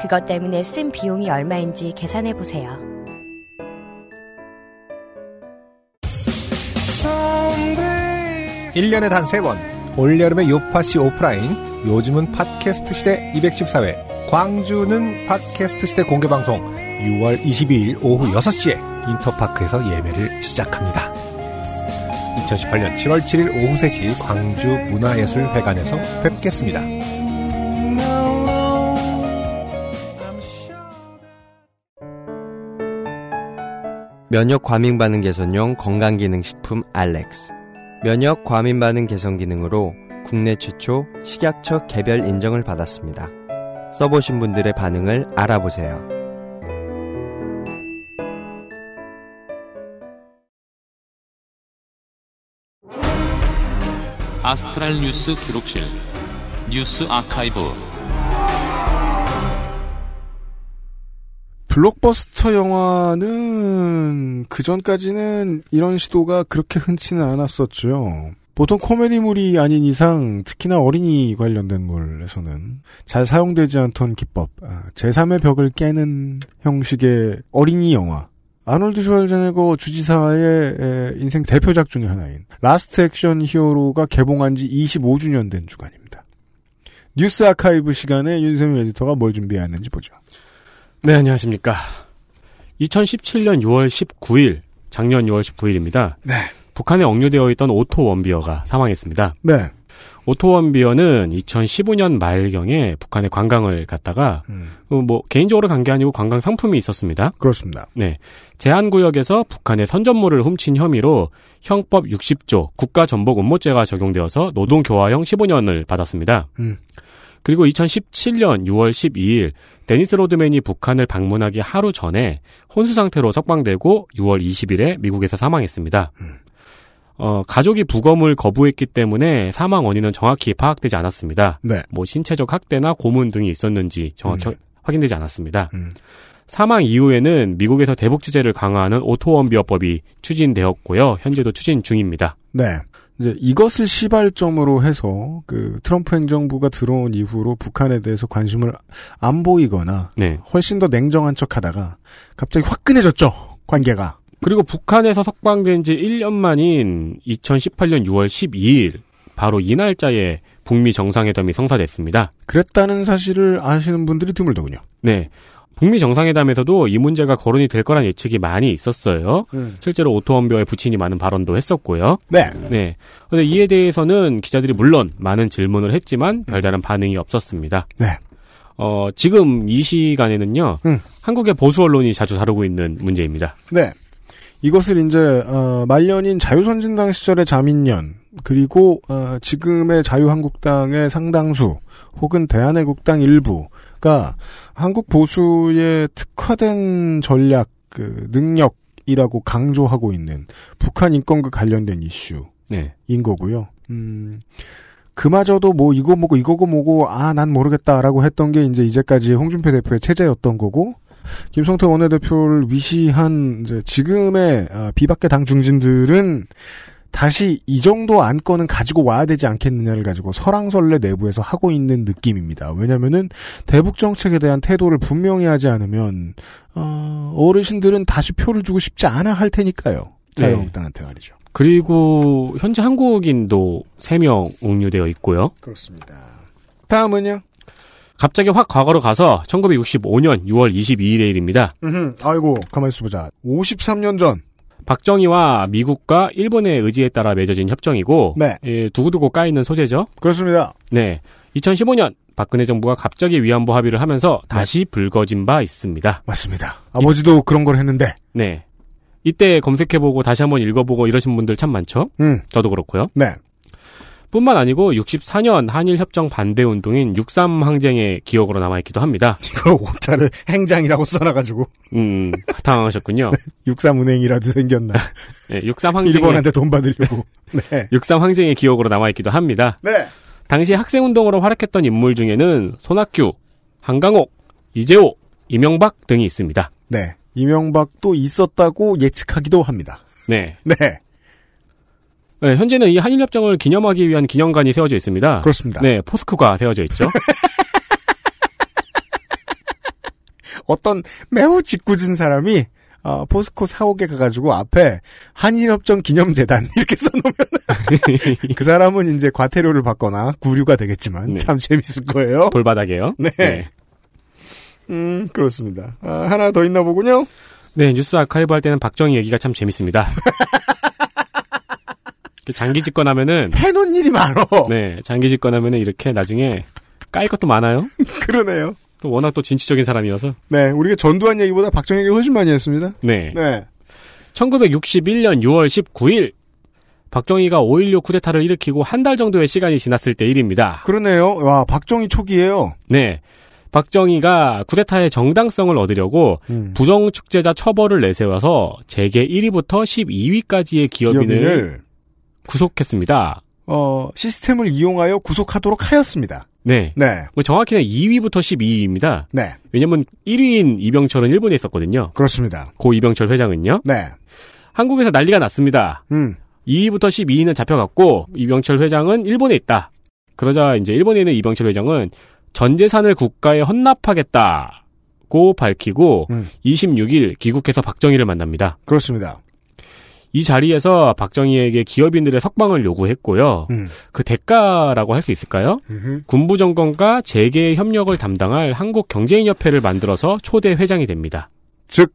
그것 때문에 쓴 비용이 얼마인지 계산해 보세요. 일년에 단 세번 올여름의 요파시 오프라인 요즘은 팟캐스트 시대 214회 광주는 팟캐스트 시대 공개방송 6월 22일 오후 6시에 인터파크에서 예매를 시작합니다. 2018년 7월 7일 오후 3시 광주 문화예술회관에서 뵙겠습니다. 면역 과민 반응 개선용 건강기능식품 알렉스. 면역 과민 반응 개선 기능으로 국내 최초 식약처 개별 인정을 받았습니다. 써보신 분들의 반응을 알아보세요. 아스트랄 뉴스 기록실 뉴스 아카이브 블록버스터 영화는 그 전까지는 이런 시도가 그렇게 흔치는 않았었죠. 보통 코미디물이 아닌 이상 특히나 어린이 관련된 물에서는 잘 사용되지 않던 기법, 아, 제3의 벽을 깨는 형식의 어린이 영화. 아놀드 슈왈제네거 주지사의 에, 인생 대표작 중의 하나인 라스트 액션 히어로가 개봉한 지 25주년 된 주간입니다. 뉴스 아카이브 시간에 윤세민 에디터가 뭘 준비했는지 보죠. 네, 안녕하십니까. 2017년 6월 19일, 작년 6월 19일입니다. 네. 북한에 억류되어 있던 오토 원비어가 사망했습니다. 네. 오토 원비어는 2015년 말경에 북한에 관광을 갔다가 음, 어, 뭐 개인적으로 간 게 아니고 관광 상품이 있었습니다. 그렇습니다. 네. 제한 구역에서 북한의 선전물을 훔친 혐의로 형법 60조 국가전복 음모죄가 적용되어서 노동 교화형 15년을 받았습니다. 음. 그리고 2017년 6월 12일 데니스 로드맨이 북한을 방문하기 하루 전에 혼수 상태로 석방되고 6월 20일에 미국에서 사망했습니다. 어, 가족이 부검을 거부했기 때문에 사망 원인은 정확히 파악되지 않았습니다. 네. 뭐 신체적 학대나 고문 등이 있었는지 정확히 음. 확인되지 않았습니다. 음. 사망 이후에는 미국에서 대북 제재를 강화하는 오토원비어법이 추진되었고요. 현재도 추진 중입니다. 네. 이제 이것을 시발점으로 해서 그 트럼프 행정부가 들어온 이후로 북한에 대해서 관심을 안 보이거나 네. 훨씬 더 냉정한 척하다가 갑자기 화끈해졌죠 관계가. 그리고 북한에서 석방된 지 1년 만인 2018년 6월 12일 바로 이 날짜에 북미 정상회담이 성사됐습니다. 그랬다는 사실을 아시는 분들이 드물더군요. 네. 북미 정상회담에서도 이 문제가 거론이 될 거란 예측이 많이 있었어요. 음. 실제로 오토원벼에 부친이 많은 발언도 했었고요. 네. 네. 근데 이에 대해서는 기자들이 물론 많은 질문을 했지만 별다른 반응이 없었습니다. 네. 어, 지금 이 시간에는요. 음. 한국의 보수 언론이 자주 다루고 있는 문제입니다. 네. 이것을 이제 어, 말년인 자유선진당 시절의 자민련 그리고 어, 지금의 자유한국당의 상당수 혹은 대한애국당 일부 가 한국 보수의 특화된 전략 그 능력이라고 강조하고 있는 북한 인권과 관련된 이슈인 네. 거고요. 음. 그마저도 뭐 이거 뭐고 이거고 뭐고 아 난 모르겠다라고 했던 게 이제 이제까지 홍준표 대표의 체제였던 거고 김성태 원내대표를 위시한 이제 지금의 어, 비박계 당 중진들은 다시 이 정도 안건은 가지고 와야 되지 않겠느냐를 가지고 설왕설래 내부에서 하고 있는 느낌입니다. 왜냐면은 대북 정책에 대한 태도를 분명히 하지 않으면 어, 어르신들은 다시 표를 주고 싶지 않아 할 테니까요. 자유한국당한테 말이죠. 그리고 현재 한국인도 3명 옥류되어 있고요. 그렇습니다. 다음은요. 갑자기 확 과거로 가서 1965년 6월 22일의 일입니다. 아이고 가만히 있어보자. 53년 전. 박정희와 미국과 일본의 의지에 따라 맺어진 협정이고 네. 예, 두고두고 까이는 소재죠. 그렇습니다. 네. 2015년 박근혜 정부가 갑자기 위안부 합의를 하면서 다시 불거진 바 있습니다. 맞습니다. 아버지도 그런 걸 했는데. 네. 이때 검색해보고 다시 한번 읽어보고 이러신 분들 참 많죠. 음. 저도 그렇고요. 네. 뿐만 아니고 64년 한일 협정 반대 운동인 63 항쟁의 기억으로 남아있기도 합니다. 이걸 오타를 행장이라고 써놔가지고. 음, 당황하셨군요. 63은행이라도 생겼나. 네, 63 항쟁의 일본한테 돈 받으려고. 네. 63 항쟁의 기억으로 남아있기도 합니다. 네. 당시 학생운동으로 활약했던 인물 중에는 손학규, 한강옥, 이재호, 이명박 등이 있습니다. 네. 이명박도 있었다고 예측하기도 합니다. 네. 네. 네, 현재는 이 한일 협정을 기념하기 위한 기념관이 세워져 있습니다. 그렇습니다. 네, 포스코가 세워져 있죠. 어떤 매우 짓궂은 사람이 어, 포스코 사옥에 가가지고 앞에 한일협정 기념재단 이렇게 써놓으면 그 사람은 이제 과태료를 받거나 구류가 되겠지만 네. 참 재밌을 거예요. 돌바닥이에요. 네. 음 그렇습니다. 아, 하나 더 있나 보군요. 네, 뉴스 아카이브 할 때는 박정희 얘기가 참 재밌습니다. 장기 집권하면은 해놓은 일이 많어. 네, 장기 집권하면은 이렇게 나중에 깔 것도 많아요. 그러네요. 또 워낙 또 진취적인 사람이어서. 네, 우리가 전두환 얘기보다 박정희 얘기 훨씬 많이 했습니다. 네. 네. 1961년 6월 19일 박정희가 5.16 쿠데타를 일으키고 한 달 정도의 시간이 지났을 때 일입니다. 그러네요. 와, 박정희 초기예요. 네. 박정희가 쿠데타의 정당성을 얻으려고 음. 부정축제자 처벌을 내세워서 재계 1위부터 12위까지의 기업인을, 기업인을 구속했습니다. 어, 시스템을 이용하여 구속하도록 하였습니다. 네. 네. 뭐 정확히는 2위부터 12위입니다. 네. 왜냐면 1위인 이병철은 일본에 있었거든요. 그렇습니다. 고 이병철 회장은요. 네. 한국에서 난리가 났습니다. 음. 2위부터 12위는 잡혀갔고 이병철 회장은 일본에 있다. 그러자 이제 일본에 있는 이병철 회장은 전 재산을 국가에 헌납하겠다고 밝히고 음. 26일 귀국해서 박정희를 만납니다. 그렇습니다. 이 자리에서 박정희에게 기업인들의 석방을 요구했고요. 음. 그 대가라고 할 수 있을까요? 음흠. 군부 정권과 재계 협력을 담당할 한국 경제인협회를 만들어서 초대 회장이 됩니다. 즉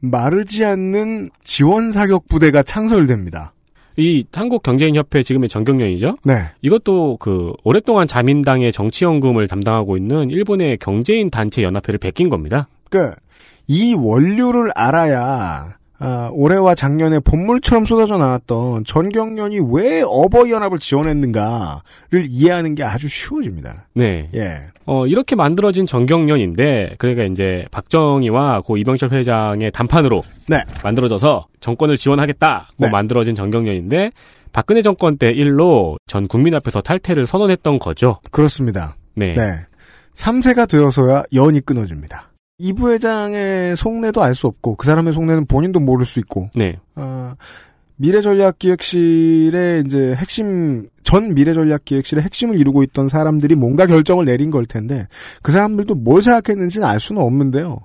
마르지 않는 지원 사격 부대가 창설됩니다. 이 한국 경제인협회 지금의 정경련이죠. 네. 이것도 그 오랫동안 자민당의 정치연금을 담당하고 있는 일본의 경제인 단체 연합회를 베낀 겁니다. 그이 원료를 알아야 아, 올해와 작년에 본물처럼 쏟아져 나왔던 전경련이 왜 어버이연합을 지원했는가를 이해하는 게 아주 쉬워집니다. 네. 예. 어, 이렇게 만들어진 정경련인데, 그러니까 이제 박정희와 고 이병철 회장의 단판으로 네. 만들어져서 정권을 지원하겠다고 네. 만들어진 정경련인데, 박근혜 정권 때 일로 전 국민 앞에서 탈퇴를 선언했던 거죠. 그렇습니다. 네. 네. 3세가 되어서야 연이 끊어집니다. 이 부회장의 속내도 알 수 없고 그 사람의 속내는 본인도 모를 수 있고 네. 어, 미래전략기획실의 이제 핵심 전 미래전략기획실의 핵심을 이루고 있던 사람들이 뭔가 결정을 내린 걸 텐데 그 사람들도 뭘 생각했는지는 알 수는 없는데요.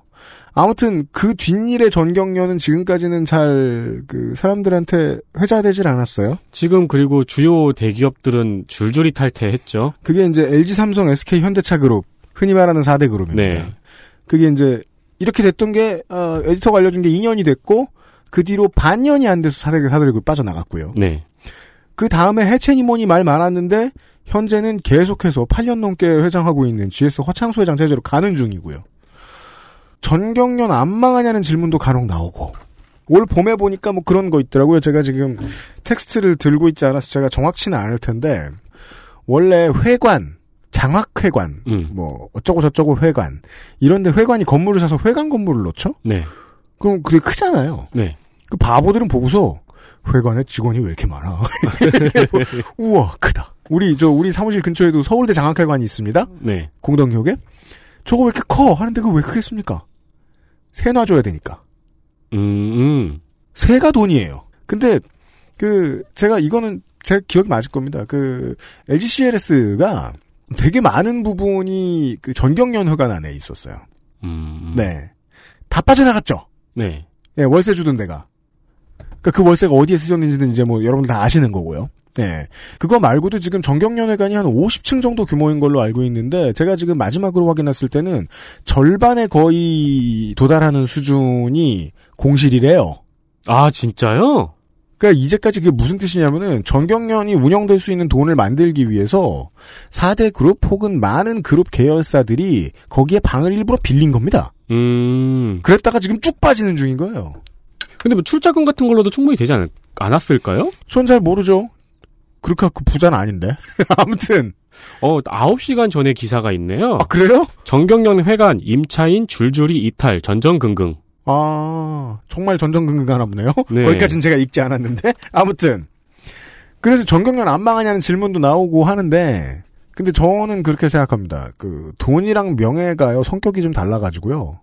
아무튼 그 뒷일의 전경련은 지금까지는 잘 그 사람들한테 회자되질 않았어요. 지금 그리고 주요 대기업들은 줄줄이 탈퇴했죠. 그게 이제 LG, 삼성, SK, 현대차 그룹 흔히 말하는 4대 그룹입니다. 네. 그게 이제 이렇게 됐던 게 어, 에디터가 알려준 게 2년이 됐고 그 뒤로 반년이 안 돼서 4대, 4대 그룹 빠져나갔고요. 네. 그 다음에 해체니 뭐니 말 많았는데 현재는 계속해서 8년 넘게 회장하고 있는 GS 허창수 회장 체제로 가는 중이고요. 전경련 안 망하냐는 질문도 간혹 나오고 올 봄에 보니까 뭐 그런 거 있더라고요. 제가 지금 텍스트를 들고 있지 않아서 제가 정확치는 않을 텐데 원래 회관, 장학회관, 음. 뭐 어쩌고 저쩌고 회관 이런데 회관이 건물을 사서 회관 건물을 넣죠? 네. 그럼 그게 크잖아요. 네. 그 바보들은 보고서 회관에 직원이 왜 이렇게 많아? 우와 크다. 우리 저 우리 사무실 근처에도 서울대 장학회관이 있습니다. 네. 공덕역에 저거 왜 이렇게 커? 하는데 그거 왜 크겠습니까? 세 놔줘야 되니까. 음, 음. 세가 돈이에요. 근데 그 제가 이거는 제 기억이 맞을 겁니다. 그 LGCLS가 되게 많은 부분이 그 전경련 회관 안에 있었어요. 음. 네. 다 빠져나갔죠. 네. 예, 월세 주던 데가. 그러니까 그 월세가 어디에 쓰였는지는 이제 뭐 여러분들 다 아시는 거고요. 예. 그거 말고도 지금 정경련회관이 한 50층 정도 규모인 걸로 알고 있는데 제가 지금 마지막으로 확인했을 때는 절반에 거의 도달하는 수준이 공실이래요. 아, 진짜요? 그러니까 이제까지 그게 무슨 뜻이냐면은 전경련이 운영될 수 있는 돈을 만들기 위해서 4대 그룹 혹은 많은 그룹 계열사들이 거기에 방을 일부러 빌린 겁니다. 음. 그랬다가 지금 쭉 빠지는 중인 거예요. 근데 뭐 출자금 같은 걸로도 충분히 되지 않, 않았을까요? 전 잘 모르죠. 그렇게 그 부자는 아닌데. 아무튼. 어, 9시간 전에 기사가 있네요. 아, 그래요? 정경련 회관, 임차인 줄줄이 이탈, 전전긍긍. 아, 정말 전전긍긍 하나 보네요. 네. 거기까지는 제가 읽지 않았는데. 아무튼. 그래서 전경련 안 망하냐는 질문도 나오고 하는데, 근데 저는 그렇게 생각합니다. 그, 돈이랑 명예가요, 성격이 좀 달라가지고요.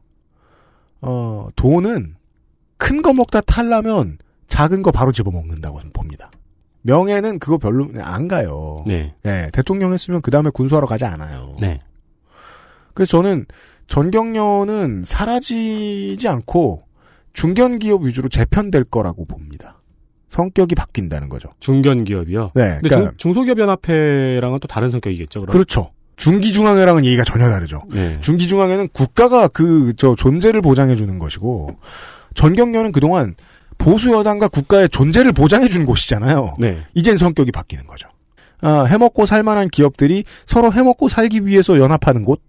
어, 돈은 큰 거 먹다 탈라면 작은 거 바로 집어먹는다고 봅니다. 명예는 그거 별로 안 가요. 네. 예, 대통령 했으면 그 다음에 군수하러 가지 않아요. 네. 그래서 저는 전경련은 사라지지 않고 중견 기업 위주로 재편될 거라고 봅니다. 성격이 바뀐다는 거죠. 중견 기업이요? 네. 근데 그러니까 중, 중소기업연합회랑은 또 다른 성격이겠죠, 그럼? 그렇죠. 중기중앙회랑은 얘기가 전혀 다르죠. 네. 중기중앙회는 국가가 그 저 존재를 보장해 주는 것이고 전경련은 그동안 보수 여당과 국가의 존재를 보장해 준 곳이잖아요. 네. 이젠 성격이 바뀌는 거죠. 아, 해먹고 살만한 기업들이 서로 해먹고 살기 위해서 연합하는 곳.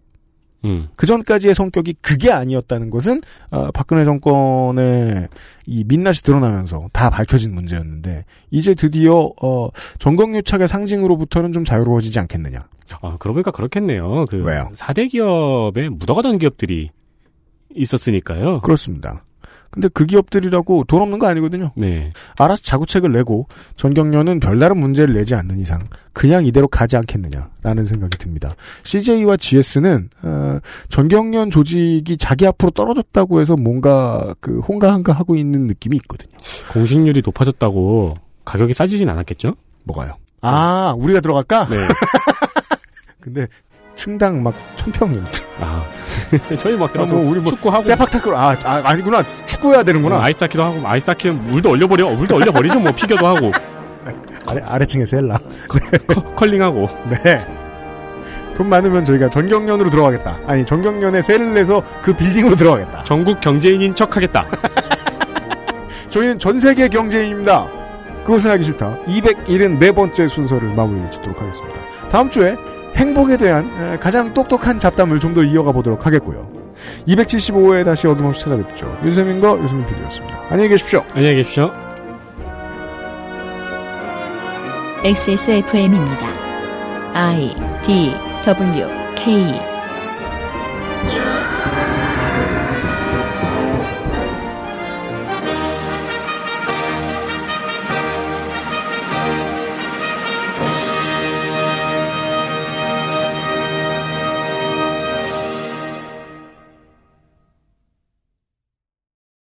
음. 그 전까지의 성격이 그게 아니었다는 것은 어, 박근혜 정권의 이 민낯이 드러나면서 다 밝혀진 문제였는데 이제 드디어 어, 정경유착의 상징으로부터는 좀 자유로워지지 않겠느냐. 아, 그러고 보니까 그렇겠네요. 그 왜요? 4대 기업에 묻어가던 기업들이 있었으니까요. 그렇습니다. 근데 그 기업들이라고 돈 없는 거 아니거든요. 네. 알아서 자구책을 내고 전경련은 별다른 문제를 내지 않는 이상 그냥 이대로 가지 않겠느냐라는 생각이 듭니다. CJ와 GS는 어, 전경련 조직이 자기 앞으로 떨어졌다고 해서 뭔가 그 홍가한가 하고 있는 느낌이 있거든요. 공식률이 높아졌다고 가격이 싸지진 않았겠죠? 뭐가요? 아 우리가 들어갈까? 네. 근데 층당 막 천평 아. 저희 막 들어서 아, 뭐 우리 뭐 축구하고 세팍타크로 아, 아 아니구나 축구해야 되는구나. 어, 아이스하키도 하고 아이스하키는 물도 얼려버려 물도 얼려버리죠 뭐 피겨도 하고 아래 아래층에서 헬라. 컬링하고 네. 돈 많으면 저희가 전경련으로 들어가겠다. 아니 전경련에 세를 내서 그 빌딩으로 들어가겠다. 전국 경제인인 척하겠다. 저희는 전 세계 경제인입니다. 그것은 하기 싫다. 274번째 순서를 마무리 짓도록 하겠습니다. 다음 주에 행복에 대한 에, 가장 똑똑한 잡담을 좀 더 이어가 보도록 하겠고요. 275회 다시 어김없이 찾아뵙죠. 윤세민과 유승민 PD였습니다. 안녕히 계십시오. 안녕히 계십시오. XSFM입니다. I D W K